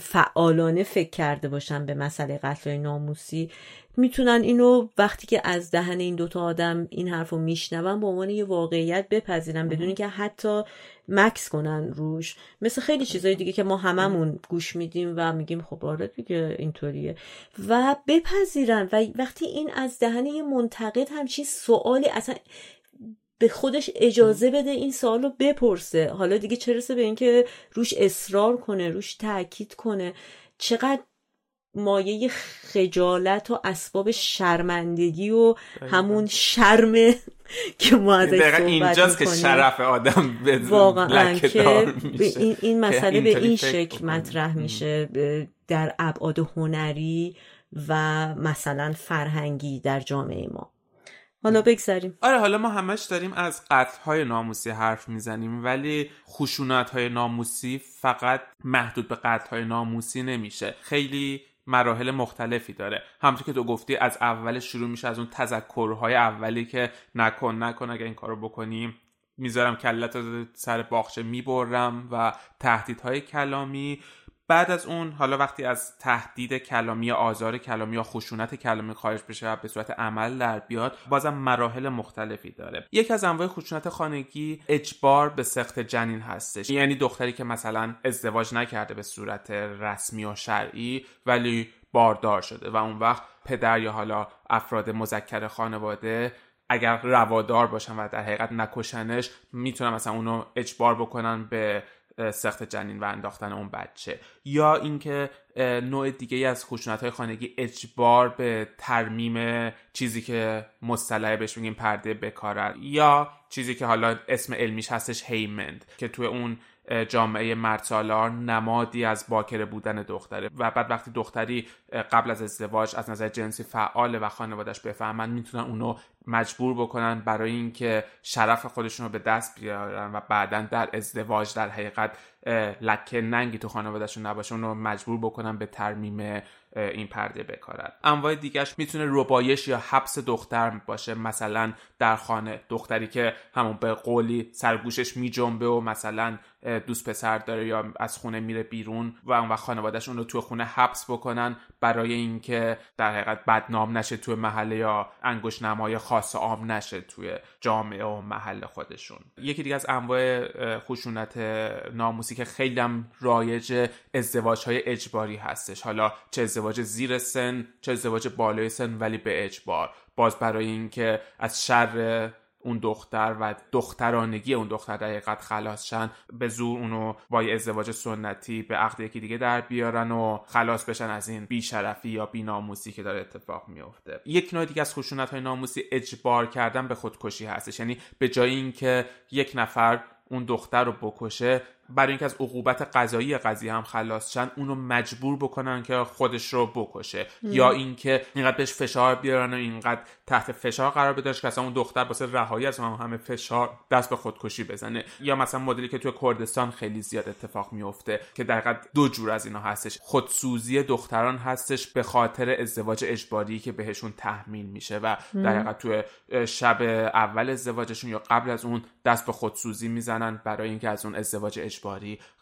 فعالانه فکر کرده باشن به مسئله قتل ناموسی می‌تونن اینو وقتی که از دهن این دوتا آدم این حرف رو میشنون به عنوان یه واقعیت بپذیرن بدون که حتی مکس کنن روش. مثل خیلی چیزای دیگه که ما هممون گوش میدیم و میگیم خب آره دیگه اینطوریه. و بپذیرن. و وقتی این از دهن یه منتقد همچین سوالی اصلا به خودش اجازه بده این سوال رو بپرسه. حالا دیگه چه رسه به اینکه روش اصرار کنه روش تاکید کنه. چقدر مایه خجالت و اسباب شرمندگی و همون شرمه که ما ازش صحبت اینجاست که. شرف آدم به واقعا که این, این مسئله به این شکل. مطرح میشه در ابعاد هنری و مثلا فرهنگی در جامعه ما. حالا بگذاریم آره حالا ما همش داریم از قتل های ناموسی حرف می‌زنیم ولی خشونت های ناموسی فقط محدود به قتل های ناموسی نمیشه. خیلی مراحل مختلفی داره. همونطور که تو گفتی از اول شروع میشه از اون تذکرهای اولی که نکن نکن اگه این کارو بکنیم می‌ذارم کلت سر باغچه می‌برم و تهدیدهای کلامی بعد از اون حالا وقتی از تهدید کلامی آزار کلامی یا خشونت کلامی خارج بشه و به صورت عمل در بیاد بازم مراحل مختلفی داره. یکی از انواع خشونت خانگی اجبار به سخت جنین هستش. یعنی دختری که مثلا ازدواج نکرده به صورت رسمی و شرعی ولی باردار شده و اون وقت پدر یا حالا افراد مذکر خانواده اگر روادار باشن و در حقیقت نکشنش می‌تونن مثلا اونو اجبار بکنن به سخت جنین و انداختن اون بچه. یا اینکه نوع دیگه ای از خشونت های خانگی اجبار به ترمیم چیزی که مصطلح بهش میگیم پرده بکارن یا چیزی که حالا اسم علمیش هستش هیمند که توی اون جامعه مردسالار نمادی از باکره بودن دختره. و بعد وقتی دختری قبل از ازدواج از نظر جنسی فعاله و خانوادش بفهمن می‌تونن اونو مجبور بکنن برای اینکه شرف خودشون رو به دست بیارن و بعدا در ازدواج در حقیقت لکه ننگی تو خانوادهشون نباشه اون رو مجبور بکنن به ترمیم این پرده بکارن. انواع دیگهش می‌تونه ربایش یا حبس دختر باشه. مثلا در خانه دختری که همون به قولی سرگوشش میجنبه و مثلا دوست پسر داره یا از خونه میره بیرون و اون وقت خانوادهش اون رو تو خونه حبس بکنن برای اینکه در حقیقت بدنام نشه توی محله یا انگوش نمای خاص عام نشه توی جامعه و محل خودشون. یکی دیگه از انواع خشونت ناموسی که خیلی هم رایج ازدواج های اجباری هستش. حالا چه ازدواج زیر سن چه ازدواج بالای سن ولی به اجبار. باز برای اینکه از شر اون دختر و دخترانگی اون دختر در حقیقت خلاص شن به زور اونو با ازدواج سنتی به عقد یکی دیگه در بیارن و خلاص بشن از این بیشرفی یا بیناموسی که داره اتفاق میفته یک نوع دیگه از خشونت های ناموسی اجبار کردن به خودکشی هستش. یعنی به جای اینکه یک نفر اون دختر رو بکشه برای اینکه از عقوبت قضایی قضیه هم خلاص شن اونو مجبور بکنن که خودش رو بکشه. یا اینکه اینقدر بهش فشار بیارن و اینقدر تحت فشار قرار بدهش که اصلا اون دختر واسه رهایی از اون همه فشار دست به خودکشی بزنه. یا مثلا مدلی که توی کردستان خیلی زیاد اتفاق میفته که در دو جور از اینا هستش. خودسوزی دختران هستش به خاطر ازدواج اجباری که بهشون تحمیل میشه و در توی شب اول ازدواجشون یا قبل از اون دست به خودسوزی می‌زنن برای اینکه از اون ازدواج اجباری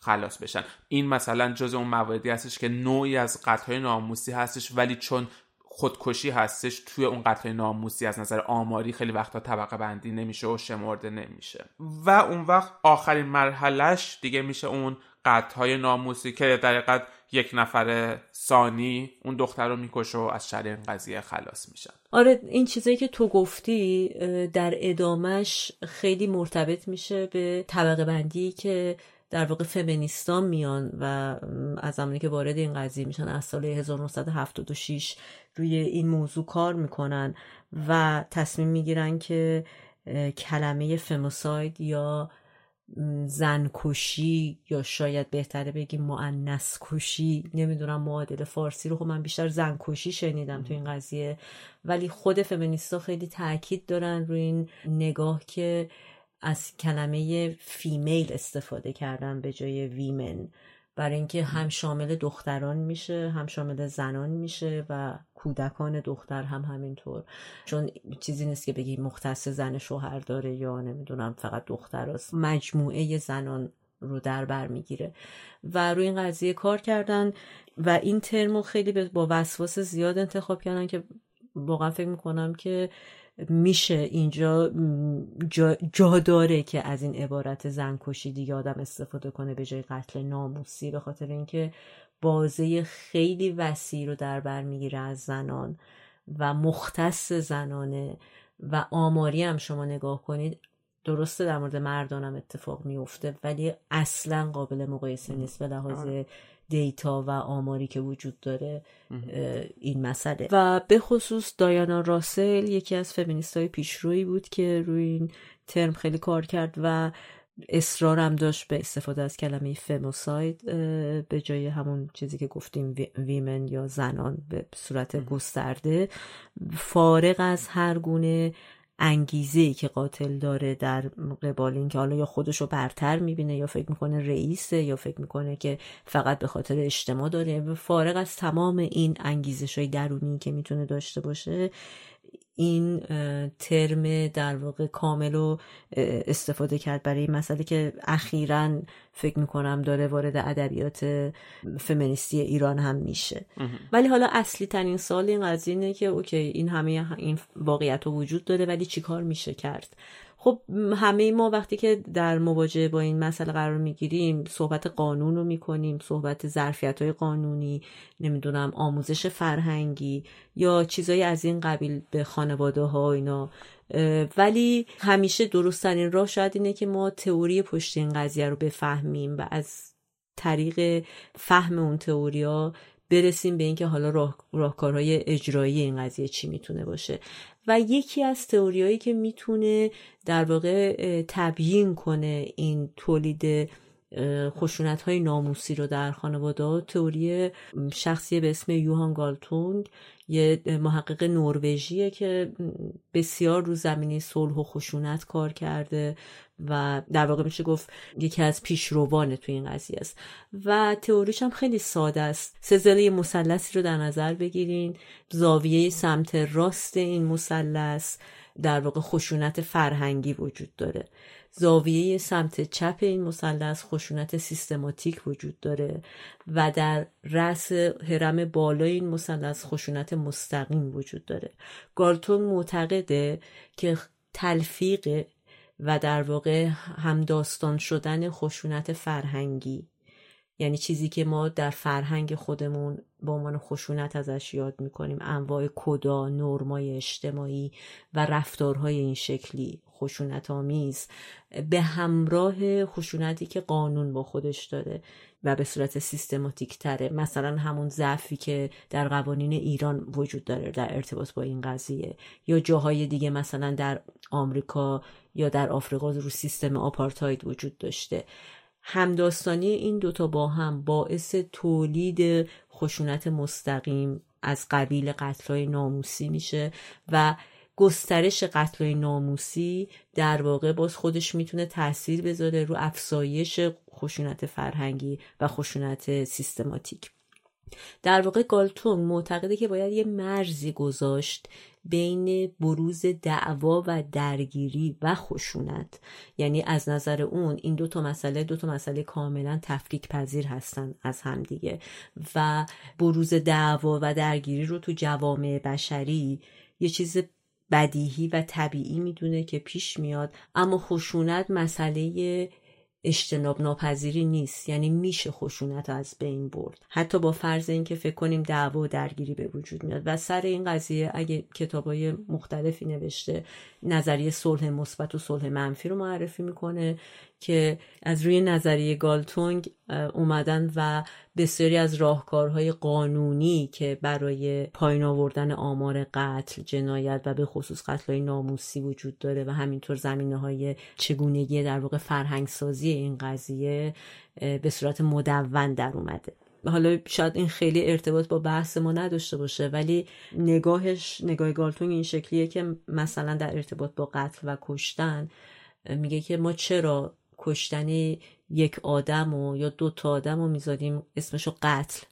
خلاص بشن. این مثلا جز اون مواردی هستش که نوعی از قتل ناموسی هستش ولی چون خودکشی هستش توی اون قتل ناموسی از نظر آماری خیلی وقتا طبقه بندی نمیشه و شمرده نمیشه. و اون وقت آخرین مرحلهش دیگه میشه اون قتل های ناموسی که در یک نفر ثانی اون دختر رو می‌کشه و از شر این قضیه خلاص میشن. آره این چیزایی که تو گفتی در ادامش خیلی مرتبط میشه به طبقه بندی که در واقع فمینیستان میان و از زمانی که وارد این قضیه میشن. از سال 1976 روی این موضوع کار می‌کنن و تصمیم می‌گیرن که کلمه فموساید یا زنکشی یا شاید بهتره بگیم معنس کشی نمی‌دونم معادل فارسی رو. خب من بیشتر زنکشی شنیدم تو این قضیه. ولی خود فمینیستا خیلی تاکید دارن روی این نگاه که از کلمه فیمیل استفاده کردن به جای ویمن برای اینکه هم شامل دختران میشه هم شامل زنان میشه و کودکان دختر هم همینطور. چون چیزی نیست که بگی مختص زن شوهر داره یا نمی‌دونم فقط دختر هست. مجموعه زنان رو در بر می‌گیره. و روی این قضیه کار کردن و این ترمو خیلی با وسواس زیاد انتخاب کردن که واقعا فکر می‌کنم که میشه اینجا جا, داره که از این عبارت زنکشی دیگه آدم استفاده کنه به جای قتل ناموسی به خاطر اینکه بازه خیلی وسیع رو در بر می‌گیره از زنان و مختص زنانه و آماری هم شما نگاه کنید درسته در مورد مردانم اتفاق میفته ولی اصلا قابل مقایسه نیست به لحاظ آره. دیتا و آماری که وجود داره این مسئله. و به خصوص دایانا راسل یکی از فمینیست های پیشرویی بود که روی این ترم خیلی کار کرد و اصرارم داشت به استفاده از کلمه فموساید به جای همون چیزی که گفتیم ویمن یا زنان به صورت گسترده. فارغ از هر گونه انگیزه ای که قاتل داره در قبال اینکه حالا یا خودش رو برتر می‌بینه یا فکر می‌کنه رئیسه یا فکر می‌کنه که فقط به خاطر اجتماع داره. فارغ از تمام این انگیزش های درونی که می‌تونه داشته باشه این ترم در واقع کامل رو استفاده کرد برای این مسئله که اخیرا فکر می‌کنم داره وارد ادبیات فمینیستی ایران هم میشه. ولی حالا اصلی ترین سال این قضیه اینه که اوکی این همه این واقعیت وجود داره ولی چیکار میشه کرد؟ خب همه ما وقتی که در مواجهه با این مسئله قرار می‌گیریم صحبت قانون رو می‌کنیم صحبت ظرفیت های قانونی نمی‌دونم آموزش فرهنگی یا چیزایی از این قبیل به خانواده ها اینا. ولی همیشه درستترین راه شاید اینه که ما تئوری پشت این قضیه رو بفهمیم و از طریق فهم اون تئوریا برسیم به اینکه حالا راه، راهکارهای اجرایی این قضیه چی می‌تونه باشه. و یکی از تئوریایی که می‌تونه در واقع تبیین کنه این تولید خشونت های ناموسی رو در خانواده تئوری شخصی به اسم یوهان گالتونگ یه محقق نروژیه که بسیار رو زمینی صلح و خشونت کار کرده و در واقع میشه گفت یکی از پیشروانه تو این قضیه است. و تئوریش هم خیلی ساده است. سلسله مثلثی رو در نظر بگیرین. زاویه سمت راست این مثلث در واقع خشونت فرهنگی وجود داره. زاویه سمت چپ این مثلث خشونت سیستماتیک وجود داره و در رأس هرم بالای این مثلث خشونت مستقیم وجود داره. گالتون معتقده که تلفیق و در واقع همداستان شدن خشونت فرهنگی یعنی چیزی که ما در فرهنگ خودمون به عنوان خشونت ازش یاد می‌کنیم انواع کدا نرمای اجتماعی و رفتارهای این شکلی. خشونت آمیز به همراه خشونتی که قانون با خودش داره و به صورت سیستماتیک تره. مثلا همون ضعفی که در قوانین ایران وجود داره در ارتباط با این قضیه. یا جاهای دیگه مثلا در آمریکا یا در آفریقا رو سیستم آپارتاید وجود داشته. همداستانی این دوتا با هم باعث تولید خشونت مستقیم از قبیل قتلای ناموسی میشه و گسترش قتلای ناموسی در واقع باز خودش می‌تونه تاثیر بذاره رو افزایش خشونت فرهنگی و خشونت سیستماتیک. در واقع گالتون معتقده که باید یه مرزی گذاشت بین بروز دعوا و درگیری و خشونت. یعنی از نظر اون این دو تا مسئله دو تا مسئله کاملا تفکیک پذیر هستن از همدیگه و بروز دعوا و درگیری رو تو جوامع بشری یه چیز بدیهی و طبیعی می‌دونه که پیش میاد اما خشونت مسئله اجتناب ناپذیری نیست یعنی میشه خشونت از بین برد. حتی با فرض اینکه فکر کنیم دعوا و درگیری به وجود میاد. و سر این قضیه اگه کتابای مختلفی نوشته نظریه صلح مثبت و صلح منفی رو معرفی می‌کنه. که از روی نظریه گالتونگ اومدن و بسیاری از راهکارهای قانونی که برای پایین آوردن آمار قتل جنایت و به خصوص قتل های ناموسی وجود داره و همینطور زمینه های چگونگی در واقع فرهنگسازی این قضیه به صورت مدون در اومده. حالا شاید این خیلی ارتباط با بحث ما نداشته باشه ولی نگاهش نگاه گالتونگ این شکلیه که مثلا در ارتباط با قتل و کشتن میگه که ما چرا کشتن یک آدم و یا دو تا آدم رو می‌ذاریم اسمشو قتل.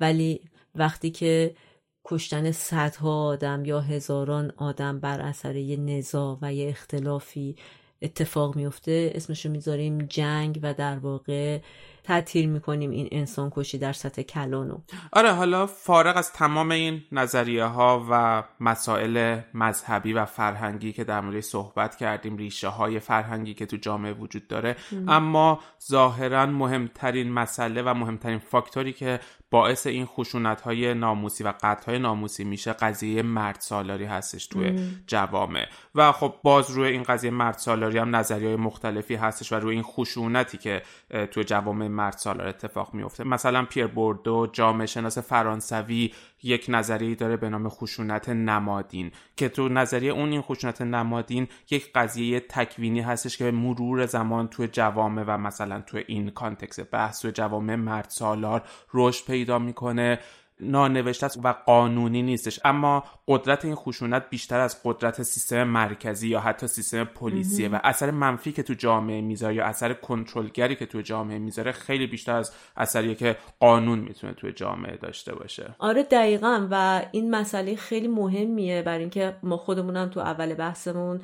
ولی وقتی که کشتن صدها آدم یا هزاران آدم بر اثر یه نزاع و یه اختلافی اتفاق میفته. اسمشو می‌ذاریم جنگ و در واقع تعطیل می‌کنیم این انسان کشی در سطح کلانو. آره حالا فارغ از تمام این نظریه ها و مسائل مذهبی و فرهنگی که در مورد صحبت کردیم ریشه های فرهنگی که تو جامعه وجود داره اما ظاهرا مهمترین مسئله و مهمترین فاکتوری که باعث این خشونت های ناموسی و قتل های ناموسی میشه قضیه مرد سالاری هستش توی جوامع. و خب باز روی این قضیه مرد سالاری هم نظریه های مختلفی هستش و روی این خشونتی که توی جوامع مرد سالار اتفاق میفته مثلا پیر بوردیو جامعه شناس فرانسوی یک نظریه داره به نام خشونت نمادین که تو نظریه اون این خشونت نمادین یک قضیه تکوینی هستش که مرور زمان توی جوامع و مثلا توی این context بحث توی جوامع مرد سالار رشد پیدا می‌کنه. نانوشته است و قانونی نیستش. اما قدرت این خشونت بیشتر از قدرت سیستم مرکزی یا حتی سیستم پلیسیه و اثر منفی که تو جامعه می‌ذاره یا اثر کنترلگری که تو جامعه می‌ذاره خیلی بیشتر از اثریه که قانون می‌تونه تو جامعه داشته باشه. آره دقیقا و این مسئله خیلی مهمیه برای اینکه ما خودمونم تو اول بحثمون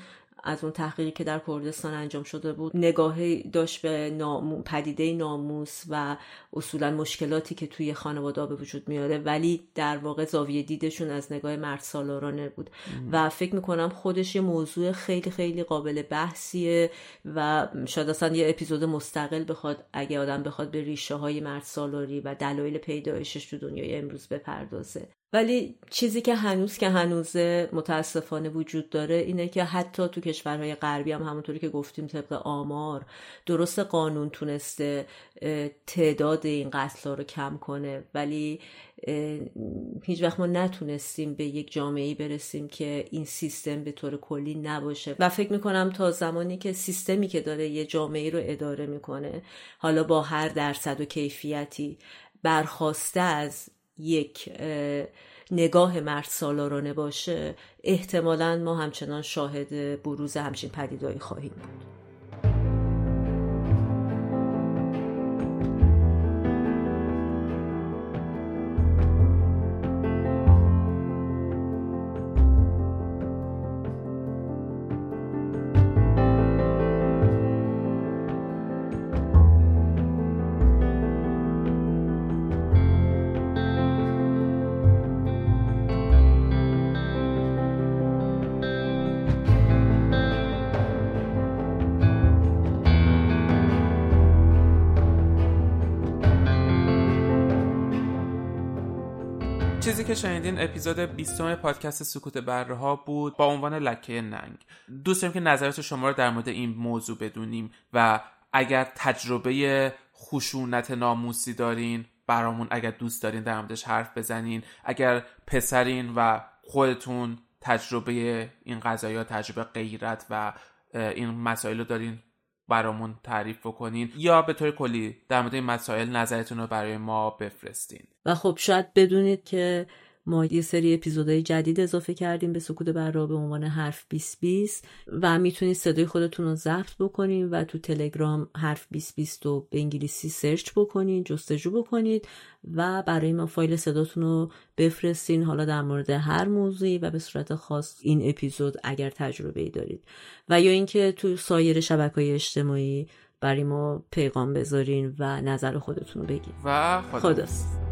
از اون تحقیقی که در کردستان انجام شده بود نگاهی داشت به نامو، پدیده ناموس و اصولا مشکلاتی که توی خانواده به وجود میاره ولی در واقع زاویه دیدشون از نگاه مرد سالارانه بود. و فکر می‌کنم خودش یه موضوع خیلی خیلی قابل بحثیه و شاید اصلا یه اپیزود مستقل بخواد اگه آدم بخواد به ریشه های مرد سالاری و دلایل پیدایشش تو دنیای امروز بپردازه. ولی چیزی که هنوز که هنوز متاسفانه وجود داره اینه که حتی تو کشورهای غربی هم همونطوری که گفتیم طبق آمار درست قانون تونسته تعداد این قتل رو کم کنه. ولی هیچ وقت ما نتونستیم به یک جامعه برسیم که این سیستم به طور کلی نباشه. و فکر می‌کنم تا زمانی که سیستمی که داره یه جامعه رو اداره می‌کنه حالا با هر درصد و کیفیتی برخواسته از یک نگاه مرد سالارانه باشه احتمالا ما همچنان شاهد بروز همچین پدیدایی خواهیم بود. شنیدین اپیزود 20 پادکست سکوت بره ها بود با عنوان لکه ننگ. دوست داریم که نظرات شما رو در مورد این موضوع بدونیم و اگر تجربه خشونت ناموسی دارین برامون اگر دوست دارین در موردش حرف بزنین اگر پسرین و خودتون تجربه این قضایی تجربه غیرت و این مسائل رو دارین برامون تعریف بکنین یا به طور کلی در مورد این مسائل نظرتون رو برای ما بفرستین. و خب شاید بدونید که ما یه سری اپیزودهای جدید اضافه کردیم به سکوت برا به عنوان حرف 2020 و می‌تونید صدای خودتون رو ضبط بکنید و تو تلگرام حرف 2020 رو به انگلیسی سرچ بکنید جستجو بکنید و برای ما فایل صداتون رو بفرستین. حالا در مورد هر موضوعی و به صورت خاص این اپیزود اگر تجربه ای دارید. و یا اینکه تو سایر شبکه های اجتماعی برای ما پیغام بذارین و نظر خودتون رو بگین. و خداست